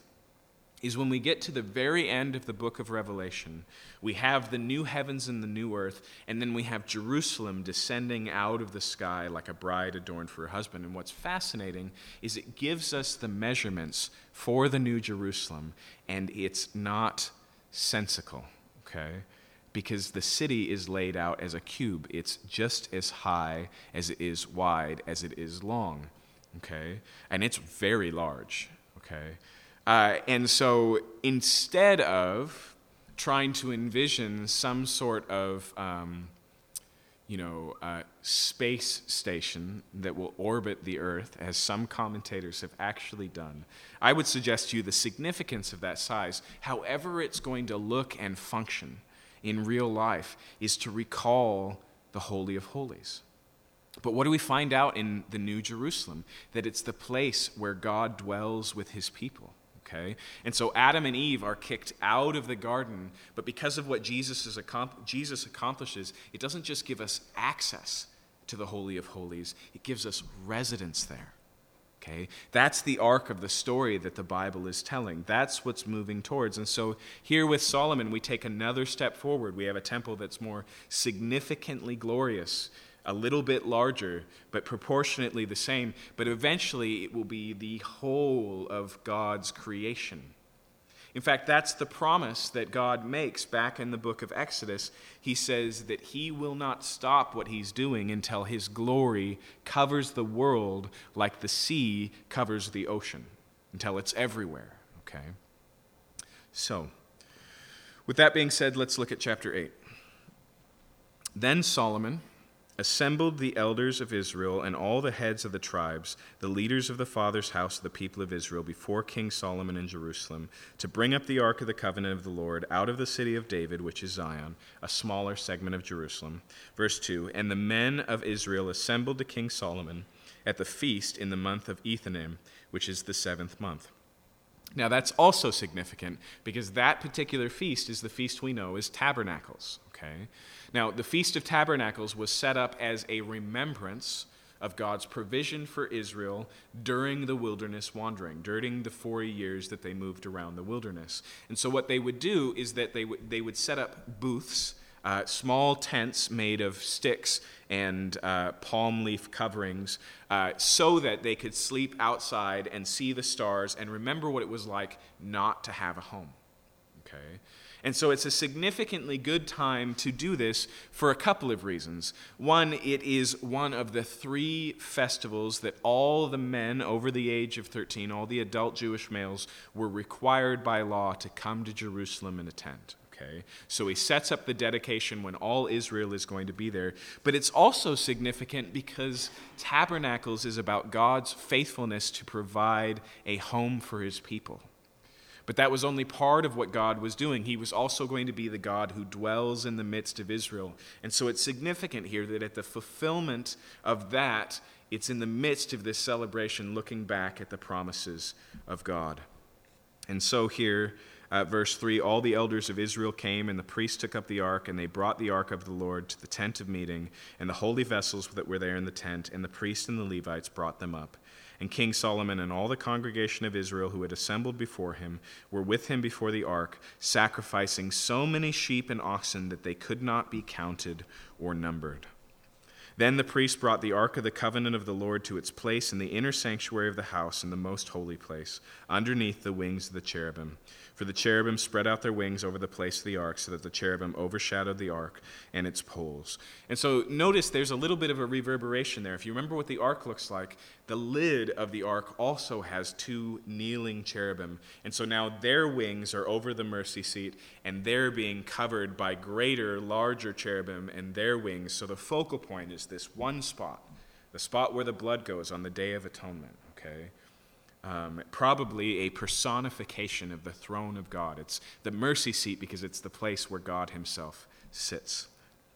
is when we get to the very end of the book of Revelation, we have the new heavens and the new earth, and then we have Jerusalem descending out of the sky like a bride adorned for her husband. And what's fascinating is it gives us the measurements for the new Jerusalem, and it's not sensical, okay? Because the city is laid out as a cube. It's just as high as it is wide as it is long, okay? And it's very large, okay? Uh, and so instead of trying to envision some sort of, um, you know, uh, space station that will orbit the Earth, as some commentators have actually done, I would suggest to you the significance of that size, however it's going to look and function in real life, is to recall the Holy of Holies. But what do we find out in the New Jerusalem? That it's the place where God dwells with his people okay? And so Adam and Eve are kicked out of the garden, but because of what Jesus, is, Jesus accomplishes, it doesn't just give us access to the Holy of Holies, it gives us residence there. Okay? That's the arc of the story that the Bible is telling. That's what's moving towards. And so here with Solomon, we take another step forward. We have a temple that's more significantly glorious a little bit larger, but proportionately the same. But eventually, it will be the whole of God's creation. In fact, that's the promise that God makes back in the book of Exodus. He says that He will not stop what He's doing until His glory covers the world like the sea covers the ocean, until it's everywhere. Okay? So, with that being said, let's look at chapter 8. Then Solomon assembled the elders of Israel and all the heads of the tribes, the leaders of the father's house of the people of Israel, before King Solomon in Jerusalem, to bring up the ark of the covenant of the Lord out of the city of David, which is Zion, a smaller segment of Jerusalem. Verse 2 And the men of Israel assembled to King Solomon at the feast in the month of Ethanim, which is the seventh month. Now, that's also significant because that particular feast is the feast we know as Tabernacles. Okay? Now, the Feast of Tabernacles was set up as a remembrance of God's provision for Israel during the wilderness wandering, during the 40 years that they moved around the wilderness. And so, what they would do is that they, w- they would set up booths, uh, small tents made of sticks and uh, palm leaf coverings, uh, so that they could sleep outside and see the stars and remember what it was like not to have a home. Okay? And so it's a significantly good time to do this for a couple of reasons. One, it is one of the three festivals that all the men over the age of 13, all the adult Jewish males, were required by law to come to Jerusalem and attend. Okay? So he sets up the dedication when all Israel is going to be there. But it's also significant because tabernacles is about God's faithfulness to provide a home for his people. But that was only part of what God was doing. He was also going to be the God who dwells in the midst of Israel. And so it's significant here that at the fulfillment of that, it's in the midst of this celebration looking back at the promises of God. And so here, uh, verse 3 All the elders of Israel came, and the priests took up the ark, and they brought the ark of the Lord to the tent of meeting, and the holy vessels that were there in the tent, and the priests and the Levites brought them up. And King Solomon and all the congregation of Israel who had assembled before him were with him before the ark, sacrificing so many sheep and oxen that they could not be counted or numbered. Then the priest brought the ark of the covenant of the Lord to its place in the inner sanctuary of the house in the most holy place, underneath the wings of the cherubim. For the cherubim spread out their wings over the place of the ark, so that the cherubim overshadowed the ark and its poles. And so notice there's a little bit of a reverberation there. If you remember what the ark looks like, the lid of the ark also has two kneeling cherubim. And so now their wings are over the mercy seat, and they're being covered by greater, larger cherubim and their wings. So the focal point is this one spot, the spot where the blood goes on the Day of Atonement, okay? Um, probably a personification of the throne of God. It's the mercy seat because it's the place where God Himself sits.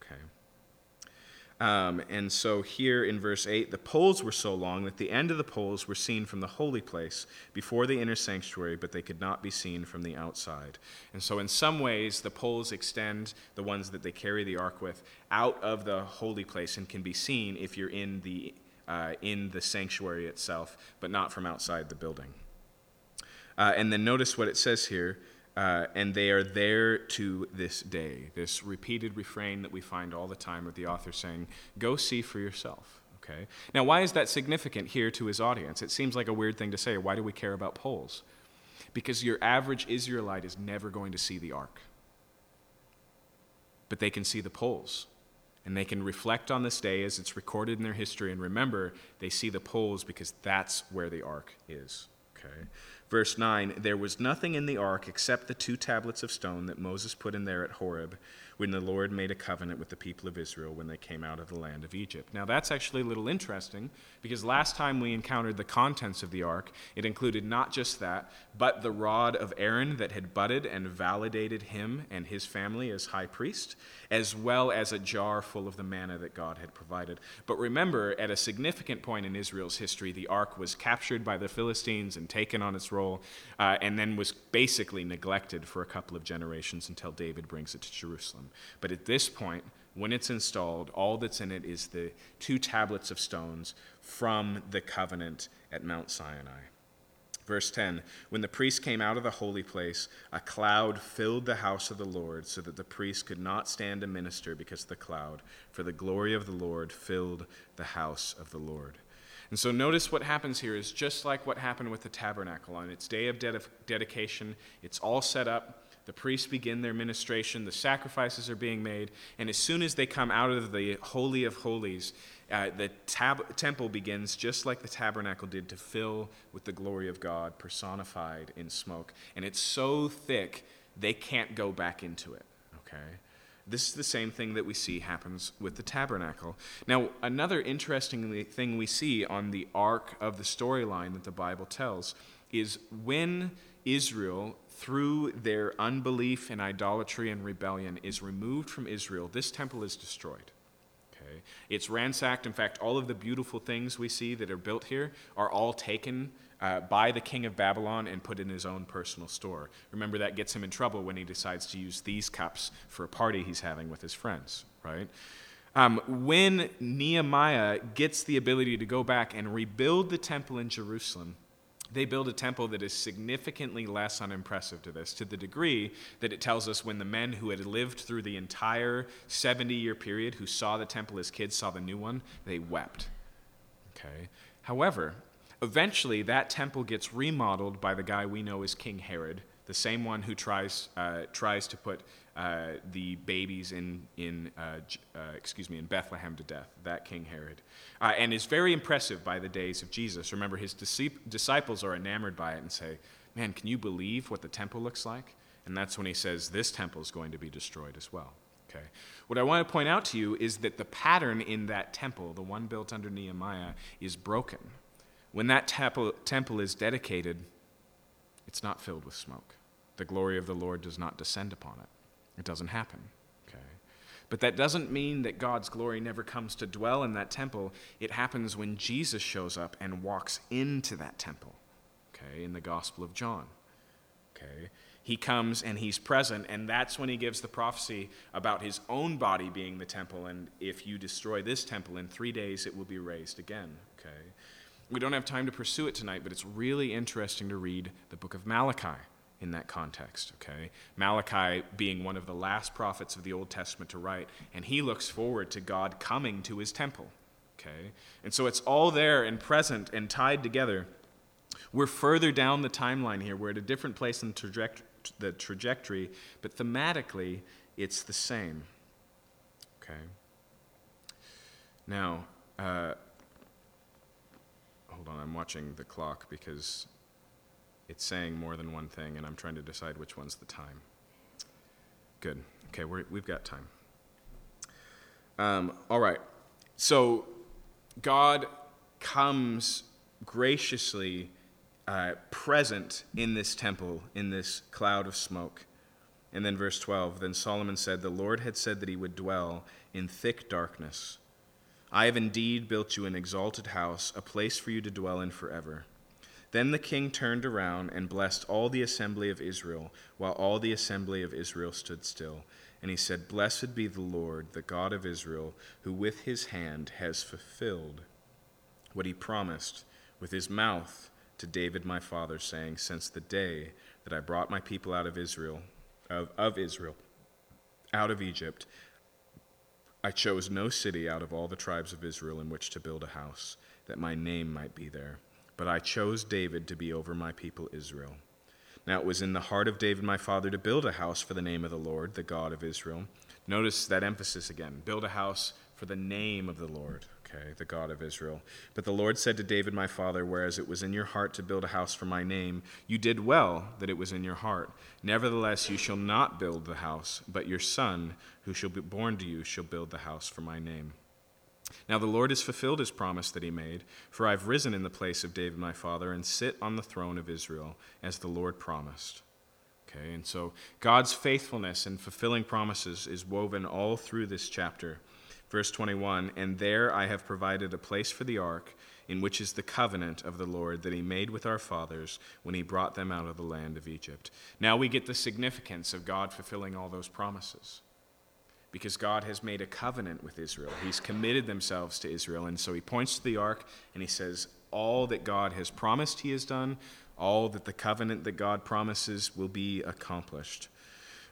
Okay. Um, and so here in verse 8, the poles were so long that the end of the poles were seen from the holy place before the inner sanctuary, but they could not be seen from the outside. And so, in some ways, the poles extend, the ones that they carry the ark with, out of the holy place and can be seen if you're in the uh, in the sanctuary itself, but not from outside the building. Uh, and then notice what it says here. Uh, and they are there to this day. This repeated refrain that we find all the time with the author saying, Go see for yourself. Okay? Now, why is that significant here to his audience? It seems like a weird thing to say. Why do we care about poles? Because your average Israelite is never going to see the ark, but they can see the poles and they can reflect on this day as it's recorded in their history and remember they see the poles because that's where the ark is okay? Verse 9 there was nothing in the ark except the two tablets of stone that moses put in there at horeb when the Lord made a covenant with the people of Israel when they came out of the land of Egypt. Now, that's actually a little interesting because last time we encountered the contents of the ark, it included not just that, but the rod of Aaron that had budded and validated him and his family as high priest, as well as a jar full of the manna that God had provided. But remember, at a significant point in Israel's history, the ark was captured by the Philistines and taken on its roll, uh, and then was basically neglected for a couple of generations until David brings it to Jerusalem. But at this point, when it's installed, all that's in it is the two tablets of stones from the covenant at Mount Sinai. Verse 10 When the priest came out of the holy place, a cloud filled the house of the Lord, so that the priest could not stand to minister because of the cloud, for the glory of the Lord filled the house of the Lord. And so notice what happens here is just like what happened with the tabernacle. On its day of ded- dedication, it's all set up. The priests begin their ministration, the sacrifices are being made, and as soon as they come out of the Holy of Holies, uh, the tab- temple begins just like the tabernacle did to fill with the glory of God personified in smoke. And it's so thick, they can't go back into it. Okay? This is the same thing that we see happens with the tabernacle. Now, another interesting thing we see on the arc of the storyline that the Bible tells is when Israel through their unbelief and idolatry and rebellion, is removed from Israel, this temple is destroyed. Okay? It's ransacked. In fact, all of the beautiful things we see that are built here are all taken uh, by the king of Babylon and put in his own personal store. Remember, that gets him in trouble when he decides to use these cups for a party he's having with his friends, right? Um, when Nehemiah gets the ability to go back and rebuild the temple in Jerusalem, they build a temple that is significantly less unimpressive to this, to the degree that it tells us when the men who had lived through the entire 70 year period, who saw the temple as kids, saw the new one, they wept. Okay? However, eventually that temple gets remodeled by the guy we know as King Herod, the same one who tries, uh, tries to put uh, the babies in, in uh, uh, excuse me, in Bethlehem to death, that King Herod, uh, and is very impressive by the days of Jesus. Remember, his disciples are enamored by it and say, Man, can you believe what the temple looks like? And that's when he says this temple is going to be destroyed as well. Okay. What I want to point out to you is that the pattern in that temple, the one built under Nehemiah, is broken. When that temple, is dedicated, it's not filled with smoke. The glory of the Lord does not descend upon it. It doesn't happen. Okay. But that doesn't mean that God's glory never comes to dwell in that temple. It happens when Jesus shows up and walks into that temple. Okay, in the Gospel of John. Okay he comes and he's present, and that's when he gives the prophecy about his own body being the temple. And if you destroy this temple in three days, it will be raised again. We don't have time to pursue it tonight, but it's really interesting to read the book of Malachi in that context. Okay? Malachi being one of the last prophets of the Old Testament to write, and he looks forward to God coming to his temple. Okay? And so it's all there and present and tied together. We're further down the timeline here. We're at a different place in the trajectory, but thematically, it's the same. Okay? Now, uh, hold on, I'm watching the clock because it's saying more than one thing, and I'm trying to decide which one's the time. Good. Okay, we have got time. Um, all right. So, God comes graciously uh, present in this temple, in this cloud of smoke. And then verse 12 Then Solomon said, The Lord had said that he would dwell in thick darkness. I have indeed built you an exalted house, a place for you to dwell in forever. Then the king turned around and blessed all the assembly of Israel, while all the assembly of Israel stood still. And he said, Blessed be the Lord, the God of Israel, who with his hand has fulfilled what he promised with his mouth to David my father, saying, Since the day that I brought my people out of Israel, of, of Israel, out of Egypt, I chose no city out of all the tribes of Israel in which to build a house, that my name might be there. But I chose David to be over my people Israel. Now it was in the heart of David my father to build a house for the name of the Lord, the God of Israel. Notice that emphasis again build a house for the name of the Lord okay, the God of Israel. But the Lord said to David my father, Whereas it was in your heart to build a house for my name, you did well that it was in your heart. Nevertheless, you shall not build the house, but your son, who shall be born to you, shall build the house for my name. Now the Lord has fulfilled his promise that he made, for I have risen in the place of David my father, and sit on the throne of Israel, as the Lord promised. Okay, and so God's faithfulness and fulfilling promises is woven all through this chapter. Verse 21 And there I have provided a place for the ark, in which is the covenant of the Lord that he made with our fathers when he brought them out of the land of Egypt. Now we get the significance of God fulfilling all those promises. Because God has made a covenant with Israel. He's committed themselves to Israel. And so he points to the ark and he says, All that God has promised, he has done. All that the covenant that God promises will be accomplished.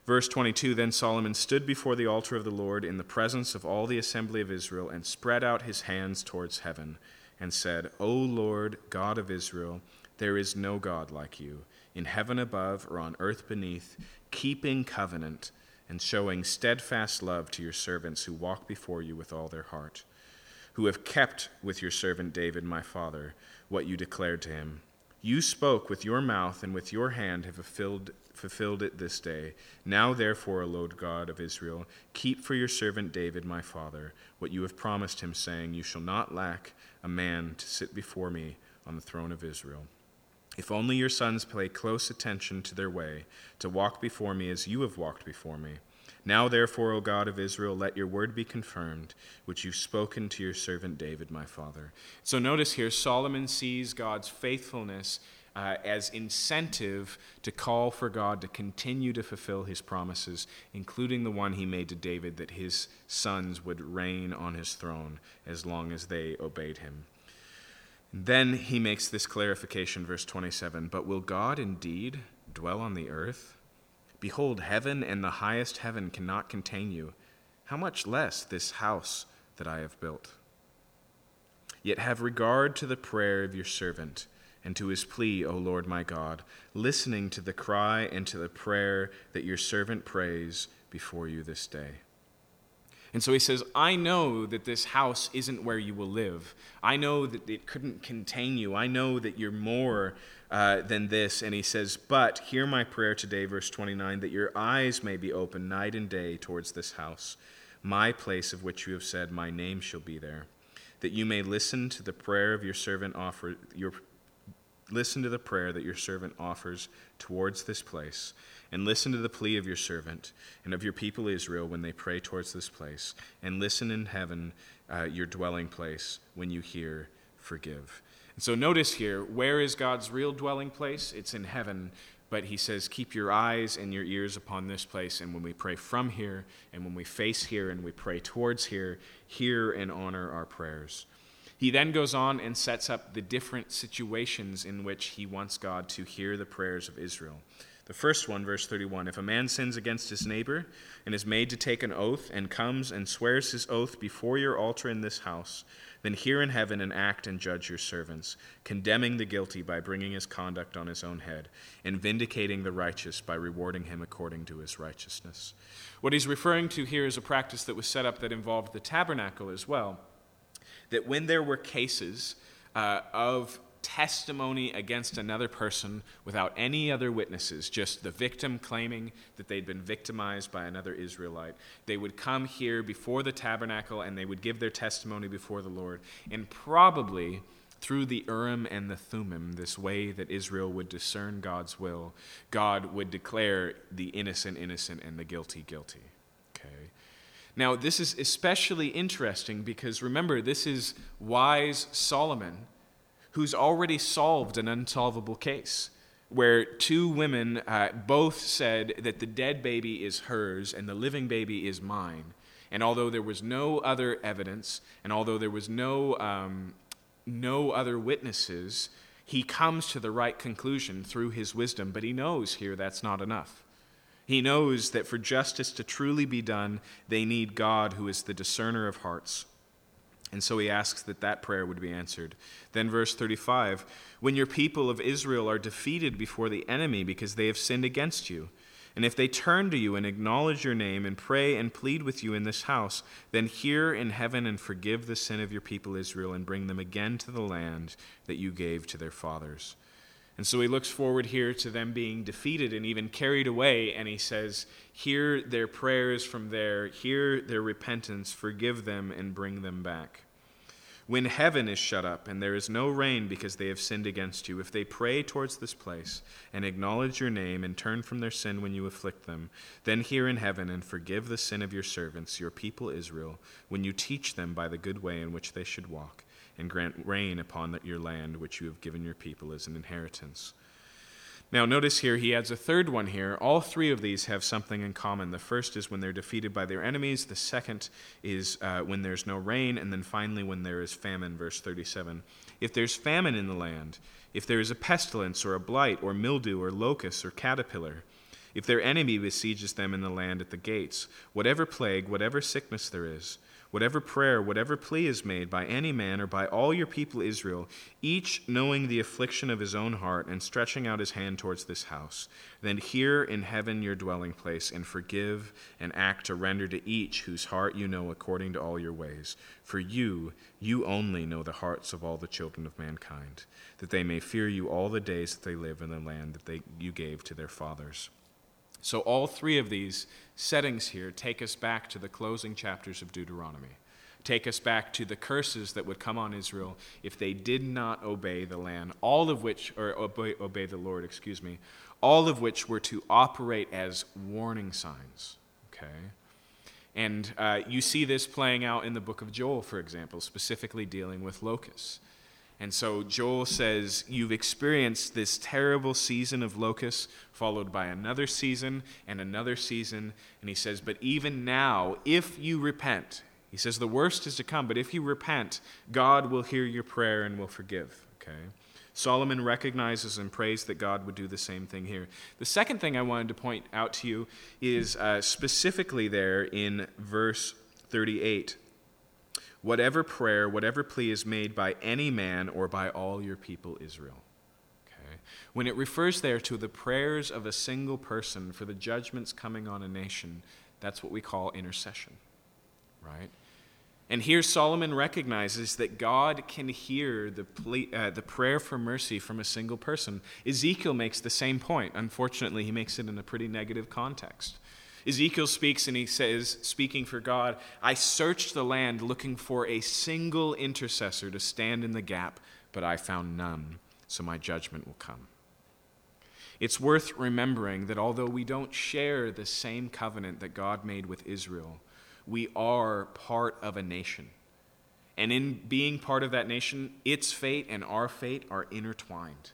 Verse 22 Then Solomon stood before the altar of the Lord in the presence of all the assembly of Israel and spread out his hands towards heaven and said, O Lord, God of Israel, there is no God like you, in heaven above or on earth beneath, keeping covenant and showing steadfast love to your servants who walk before you with all their heart, who have kept with your servant David, my father, what you declared to him. You spoke with your mouth and with your hand have fulfilled fulfilled it this day. Now, therefore, O Lord God of Israel, keep for your servant David, my father, what you have promised him, saying, You shall not lack a man to sit before me on the throne of Israel. If only your sons pay close attention to their way, to walk before me as you have walked before me. Now, therefore, O God of Israel, let your word be confirmed, which you've spoken to your servant David, my father. So notice here, Solomon sees God's faithfulness uh, as incentive to call for God to continue to fulfill his promises, including the one he made to David that his sons would reign on his throne as long as they obeyed him. Then he makes this clarification, verse 27 But will God indeed dwell on the earth? Behold, heaven and the highest heaven cannot contain you. How much less this house that I have built? Yet have regard to the prayer of your servant and to his plea, O Lord my God, listening to the cry and to the prayer that your servant prays before you this day. And so he says, I know that this house isn't where you will live. I know that it couldn't contain you. I know that you're more uh, than this. And he says, But hear my prayer today, verse 29, that your eyes may be open night and day towards this house, my place of which you have said, My name shall be there, that you may listen to the prayer of your servant offer, your Listen to the prayer that your servant offers towards this place, and listen to the plea of your servant and of your people Israel when they pray towards this place, and listen in heaven, uh, your dwelling place, when you hear, forgive. And so notice here, where is God's real dwelling place? It's in heaven. But he says, Keep your eyes and your ears upon this place. And when we pray from here, and when we face here, and we pray towards here, hear and honor our prayers. He then goes on and sets up the different situations in which he wants God to hear the prayers of Israel. The first one, verse 31 If a man sins against his neighbor and is made to take an oath and comes and swears his oath before your altar in this house, then hear in heaven and act and judge your servants, condemning the guilty by bringing his conduct on his own head, and vindicating the righteous by rewarding him according to his righteousness. What he's referring to here is a practice that was set up that involved the tabernacle as well that when there were cases uh, of testimony against another person without any other witnesses, just the victim claiming that they'd been victimized by another Israelite. They would come here before the tabernacle and they would give their testimony before the Lord. And probably through the Urim and the Thummim, this way that Israel would discern God's will, God would declare the innocent innocent and the guilty guilty. Now, this is especially interesting because remember, this is wise Solomon who's already solved an unsolvable case where two women uh, both said that the dead baby is hers and the living baby is mine. And although there was no other evidence, and although there was no, um, no other witnesses, he comes to the right conclusion through his wisdom, but he knows here that's not enough. He knows that for justice to truly be done, they need God, who is the discerner of hearts. And so he asks that that prayer would be answered. Then, verse 35 When your people of Israel are defeated before the enemy because they have sinned against you, and if they turn to you and acknowledge your name and pray and plead with you in this house, then hear in heaven and forgive the sin of your people Israel and bring them again to the land that you gave to their fathers. And so he looks forward here to them being defeated and even carried away, and he says, Hear their prayers from there, hear their repentance, forgive them, and bring them back. When heaven is shut up and there is no rain because they have sinned against you, if they pray towards this place and acknowledge your name and turn from their sin when you afflict them, then hear in heaven and forgive the sin of your servants, your people Israel, when you teach them by the good way in which they should walk and grant rain upon your land, which you have given your people as an inheritance. Now, notice here, he adds a third one here. All three of these have something in common. The first is when they're defeated by their enemies, the second is uh, when there's no rain, and then finally when there is famine, verse 37. If there's famine in the land, if there is a pestilence or a blight or mildew or locust or caterpillar, if their enemy besieges them in the land at the gates, whatever plague, whatever sickness there is, whatever prayer, whatever plea is made by any man or by all your people Israel, each knowing the affliction of his own heart and stretching out his hand towards this house, then hear in heaven your dwelling place, and forgive and act to render to each whose heart you know according to all your ways. For you, you only know the hearts of all the children of mankind, that they may fear you all the days that they live in the land that they, you gave to their fathers. So, all three of these settings here take us back to the closing chapters of Deuteronomy, take us back to the curses that would come on Israel if they did not obey the land, all of which, or obey, obey the Lord, excuse me, all of which were to operate as warning signs. Okay? And uh, you see this playing out in the book of Joel, for example, specifically dealing with locusts. And so Joel says, You've experienced this terrible season of locusts, followed by another season and another season. And he says, But even now, if you repent, he says, The worst is to come, but if you repent, God will hear your prayer and will forgive. Okay? Solomon recognizes and prays that God would do the same thing here. The second thing I wanted to point out to you is uh, specifically there in verse 38 whatever prayer, whatever plea is made by any man or by all your people Israel. Okay? When it refers there to the prayers of a single person for the judgments coming on a nation, that's what we call intercession. right? And here Solomon recognizes that God can hear the, ple- uh, the prayer for mercy from a single person. Ezekiel makes the same point. Unfortunately, he makes it in a pretty negative context. Ezekiel speaks and he says, speaking for God, I searched the land looking for a single intercessor to stand in the gap, but I found none, so my judgment will come. It's worth remembering that although we don't share the same covenant that God made with Israel, we are part of a nation. And in being part of that nation, its fate and our fate are intertwined.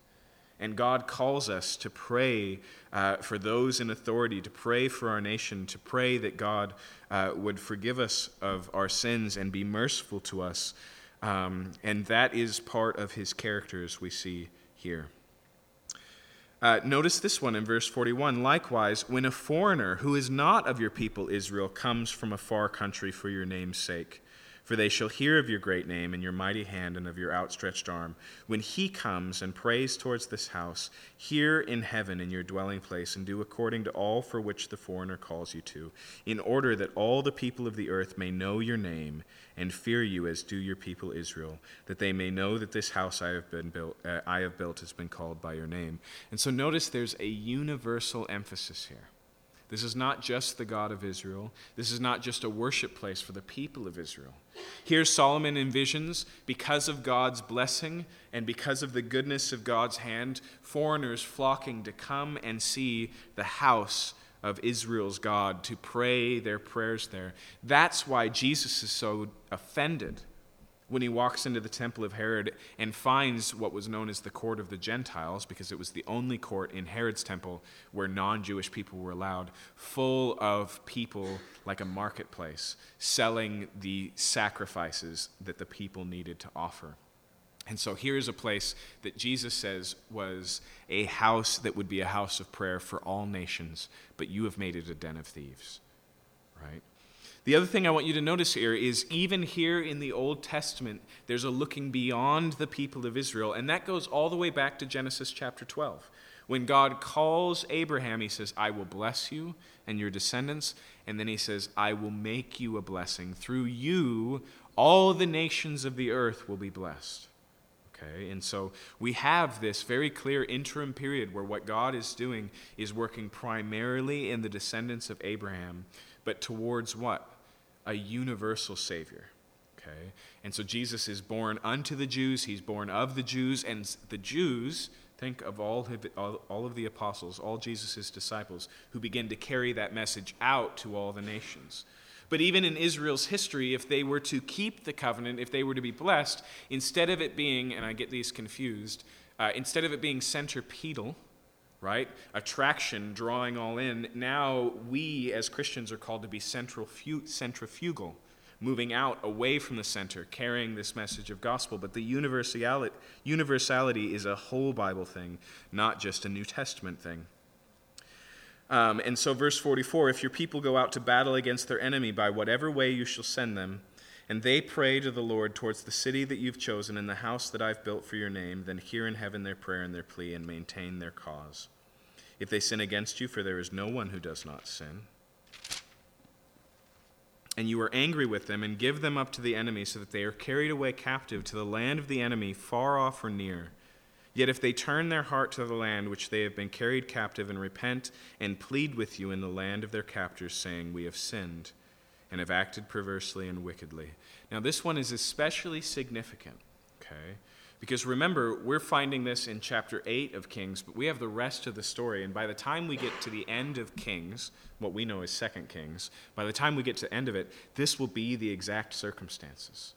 And God calls us to pray uh, for those in authority, to pray for our nation, to pray that God uh, would forgive us of our sins and be merciful to us. Um, and that is part of his character, as we see here. Uh, notice this one in verse 41. Likewise, when a foreigner who is not of your people Israel comes from a far country for your name's sake, for they shall hear of your great name and your mighty hand and of your outstretched arm. When he comes and prays towards this house, hear in heaven in your dwelling place, and do according to all for which the foreigner calls you to, in order that all the people of the earth may know your name and fear you as do your people Israel, that they may know that this house I have been built uh, I have built has been called by your name. And so notice there's a universal emphasis here. This is not just the God of Israel. This is not just a worship place for the people of Israel. Here, Solomon envisions, because of God's blessing and because of the goodness of God's hand, foreigners flocking to come and see the house of Israel's God, to pray their prayers there. That's why Jesus is so offended when he walks into the temple of Herod and finds what was known as the court of the Gentiles, because it was the only court in Herod's temple where non Jewish people were allowed, full of people like a marketplace, selling the sacrifices that the people needed to offer. And so here's a place that Jesus says was a house that would be a house of prayer for all nations, but you have made it a den of thieves, right? The other thing I want you to notice here is even here in the Old Testament, there's a looking beyond the people of Israel, and that goes all the way back to Genesis chapter 12. When God calls Abraham, he says, I will bless you and your descendants. And then he says, I will make you a blessing. Through you, all the nations of the earth will be blessed. Okay, and so we have this very clear interim period where what God is doing is working primarily in the descendants of Abraham, but towards what? A universal Savior. Okay? And so Jesus is born unto the Jews, he's born of the Jews, and the Jews, think of all all of the apostles, all Jesus' disciples, who begin to carry that message out to all the nations. But even in Israel's history, if they were to keep the covenant, if they were to be blessed, instead of it being, and I get these confused, uh, instead of it being centripetal, right? Attraction, drawing all in. Now we as Christians are called to be centrifugal, moving out away from the center, carrying this message of gospel. But the universality, universality is a whole Bible thing, not just a New Testament thing. Um, and so, verse 44 if your people go out to battle against their enemy by whatever way you shall send them, and they pray to the Lord towards the city that you've chosen and the house that I've built for your name, then hear in heaven their prayer and their plea and maintain their cause. If they sin against you, for there is no one who does not sin, and you are angry with them and give them up to the enemy so that they are carried away captive to the land of the enemy, far off or near, Yet if they turn their heart to the land which they have been carried captive and repent and plead with you in the land of their captors, saying, We have sinned and have acted perversely and wickedly. Now, this one is especially significant, okay? Because remember, we're finding this in chapter 8 of Kings, but we have the rest of the story. And by the time we get to the end of Kings, what we know as Second Kings, by the time we get to the end of it, this will be the exact circumstances.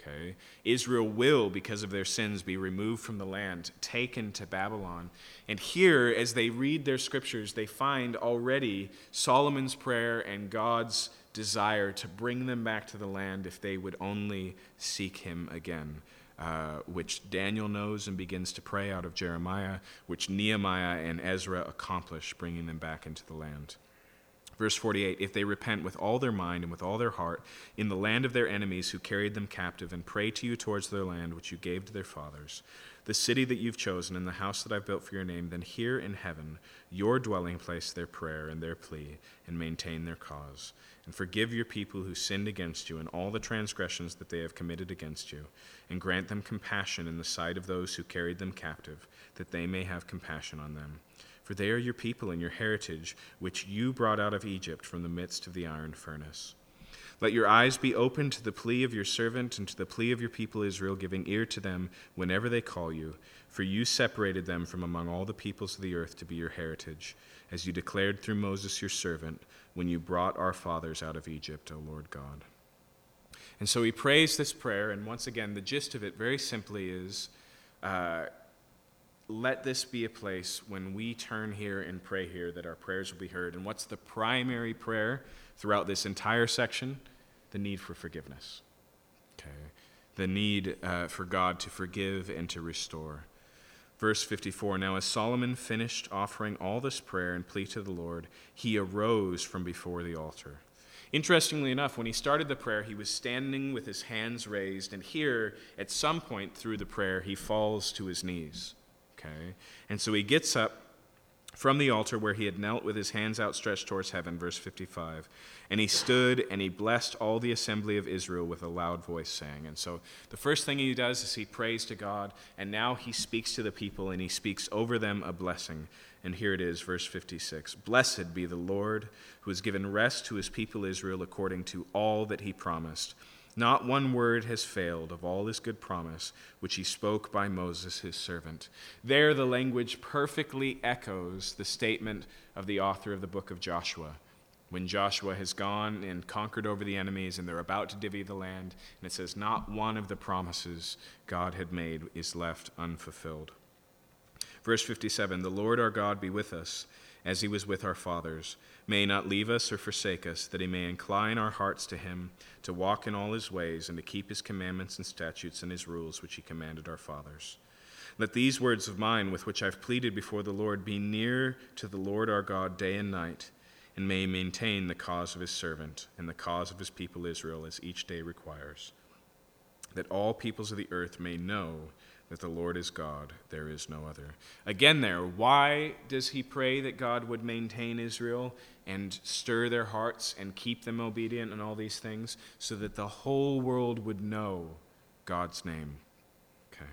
Okay? Israel will, because of their sins, be removed from the land, taken to Babylon. And here, as they read their scriptures, they find already Solomon's prayer and God's desire to bring them back to the land if they would only seek him again. Uh, which Daniel knows and begins to pray out of Jeremiah, which Nehemiah and Ezra accomplish, bringing them back into the land. Verse 48 If they repent with all their mind and with all their heart in the land of their enemies who carried them captive, and pray to you towards their land which you gave to their fathers, the city that you've chosen, and the house that I've built for your name, then hear in heaven your dwelling place their prayer and their plea, and maintain their cause and forgive your people who sinned against you and all the transgressions that they have committed against you, and grant them compassion in the sight of those who carried them captive, that they may have compassion on them. For they are your people and your heritage, which you brought out of Egypt from the midst of the iron furnace. Let your eyes be open to the plea of your servant and to the plea of your people Israel, giving ear to them whenever they call you. For you separated them from among all the peoples of the earth to be your heritage, as you declared through Moses your servant, when you brought our fathers out of Egypt, O Lord God. And so he prays this prayer, and once again, the gist of it very simply is uh, let this be a place when we turn here and pray here that our prayers will be heard. And what's the primary prayer throughout this entire section? The need for forgiveness. Okay. The need uh, for God to forgive and to restore. Verse 54 Now, as Solomon finished offering all this prayer and plea to the Lord, he arose from before the altar. Interestingly enough, when he started the prayer, he was standing with his hands raised, and here, at some point through the prayer, he falls to his knees. Okay? And so he gets up from the altar where he had knelt with his hands outstretched towards heaven, verse 55. And he stood and he blessed all the assembly of Israel with a loud voice, saying. And so the first thing he does is he prays to God, and now he speaks to the people and he speaks over them a blessing. And here it is, verse 56 Blessed be the Lord, who has given rest to his people Israel according to all that he promised. Not one word has failed of all his good promise, which he spoke by Moses his servant. There, the language perfectly echoes the statement of the author of the book of Joshua. When Joshua has gone and conquered over the enemies and they're about to divvy the land, and it says, Not one of the promises God had made is left unfulfilled. Verse 57 The Lord our God be with us as he was with our fathers. May not leave us or forsake us, that he may incline our hearts to him, to walk in all his ways, and to keep his commandments and statutes and his rules which he commanded our fathers. Let these words of mine, with which I've pleaded before the Lord, be near to the Lord our God day and night, and may maintain the cause of his servant and the cause of his people Israel as each day requires, that all peoples of the earth may know that the Lord is God, there is no other. Again, there, why does he pray that God would maintain Israel and stir their hearts and keep them obedient and all these things? So that the whole world would know God's name. Okay.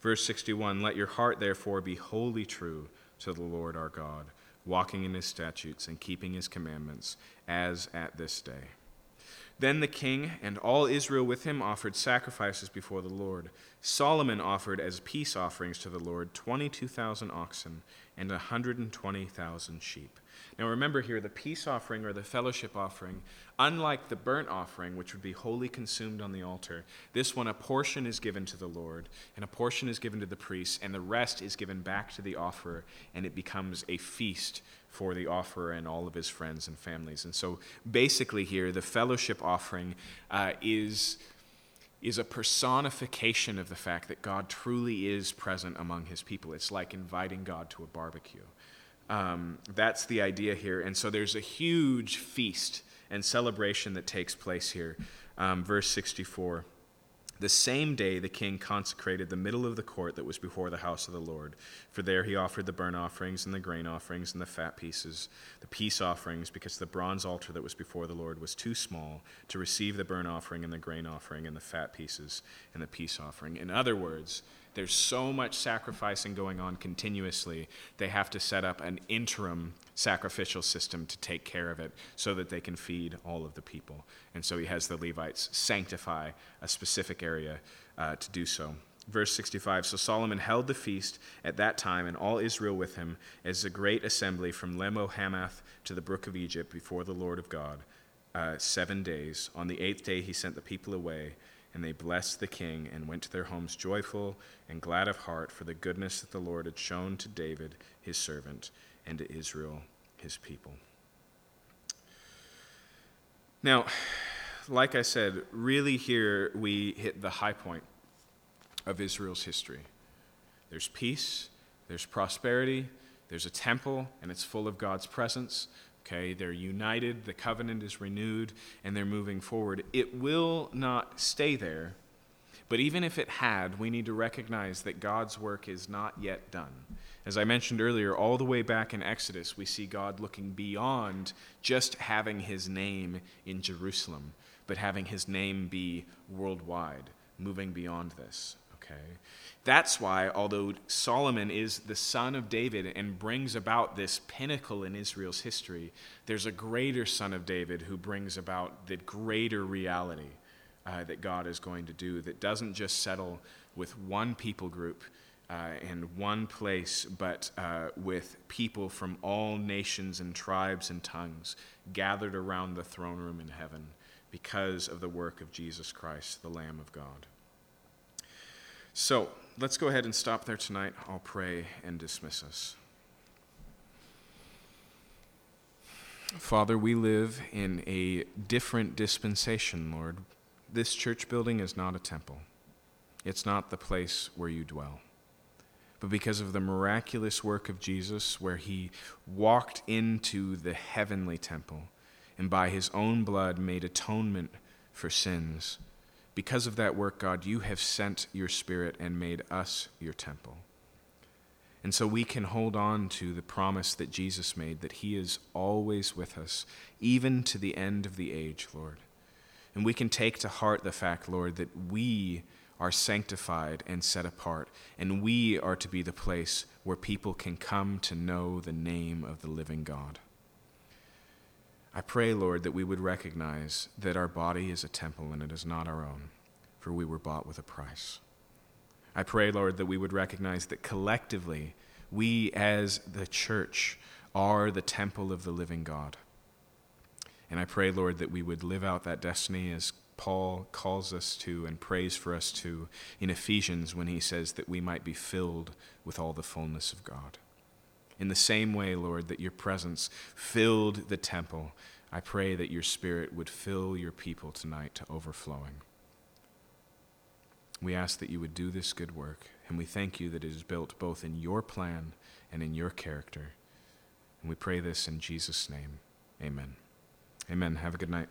Verse 61 Let your heart therefore be wholly true to the Lord our God, walking in his statutes and keeping his commandments, as at this day. Then the king and all Israel with him offered sacrifices before the Lord. Solomon offered as peace offerings to the Lord 22,000 oxen and 120,000 sheep. Now remember here, the peace offering or the fellowship offering, unlike the burnt offering, which would be wholly consumed on the altar, this one, a portion is given to the Lord, and a portion is given to the priests, and the rest is given back to the offerer, and it becomes a feast for the offerer and all of his friends and families. And so basically, here, the fellowship offering uh, is, is a personification of the fact that God truly is present among his people. It's like inviting God to a barbecue. Um, that's the idea here. And so there's a huge feast and celebration that takes place here. Um, verse 64. The same day the king consecrated the middle of the court that was before the house of the Lord. For there he offered the burnt offerings and the grain offerings and the fat pieces, the peace offerings, because the bronze altar that was before the Lord was too small to receive the burnt offering and the grain offering and the fat pieces and the peace offering. In other words, there's so much sacrificing going on continuously, they have to set up an interim sacrificial system to take care of it so that they can feed all of the people. And so he has the Levites sanctify a specific area uh, to do so. Verse 65 So Solomon held the feast at that time, and all Israel with him, as a great assembly from Lebo Hamath to the brook of Egypt before the Lord of God, uh, seven days. On the eighth day he sent the people away and they blessed the king and went to their homes joyful and glad of heart for the goodness that the Lord had shown to David, his servant, and to Israel, his people. Now, like I said, really here we hit the high point of Israel's history. There's peace, there's prosperity, there's a temple, and it's full of God's presence. Okay, they're united, the covenant is renewed, and they're moving forward. It will not stay there, But even if it had, we need to recognize that God's work is not yet done. As I mentioned earlier, all the way back in Exodus, we see God looking beyond just having his name in Jerusalem, but having his name be worldwide, moving beyond this. Okay? That's why, although Solomon is the son of David and brings about this pinnacle in Israel's history, there's a greater son of David who brings about the greater reality uh, that God is going to do that doesn't just settle with one people group uh, and one place, but uh, with people from all nations and tribes and tongues gathered around the throne room in heaven because of the work of Jesus Christ, the Lamb of God. So let's go ahead and stop there tonight. I'll pray and dismiss us. Father, we live in a different dispensation, Lord. This church building is not a temple, it's not the place where you dwell. But because of the miraculous work of Jesus, where he walked into the heavenly temple and by his own blood made atonement for sins, because of that work, God, you have sent your Spirit and made us your temple. And so we can hold on to the promise that Jesus made that He is always with us, even to the end of the age, Lord. And we can take to heart the fact, Lord, that we are sanctified and set apart, and we are to be the place where people can come to know the name of the living God. I pray, Lord, that we would recognize that our body is a temple and it is not our own, for we were bought with a price. I pray, Lord, that we would recognize that collectively, we as the church are the temple of the living God. And I pray, Lord, that we would live out that destiny as Paul calls us to and prays for us to in Ephesians when he says that we might be filled with all the fullness of God. In the same way, Lord, that your presence filled the temple, I pray that your Spirit would fill your people tonight to overflowing. We ask that you would do this good work, and we thank you that it is built both in your plan and in your character. And we pray this in Jesus' name. Amen. Amen. Have a good night.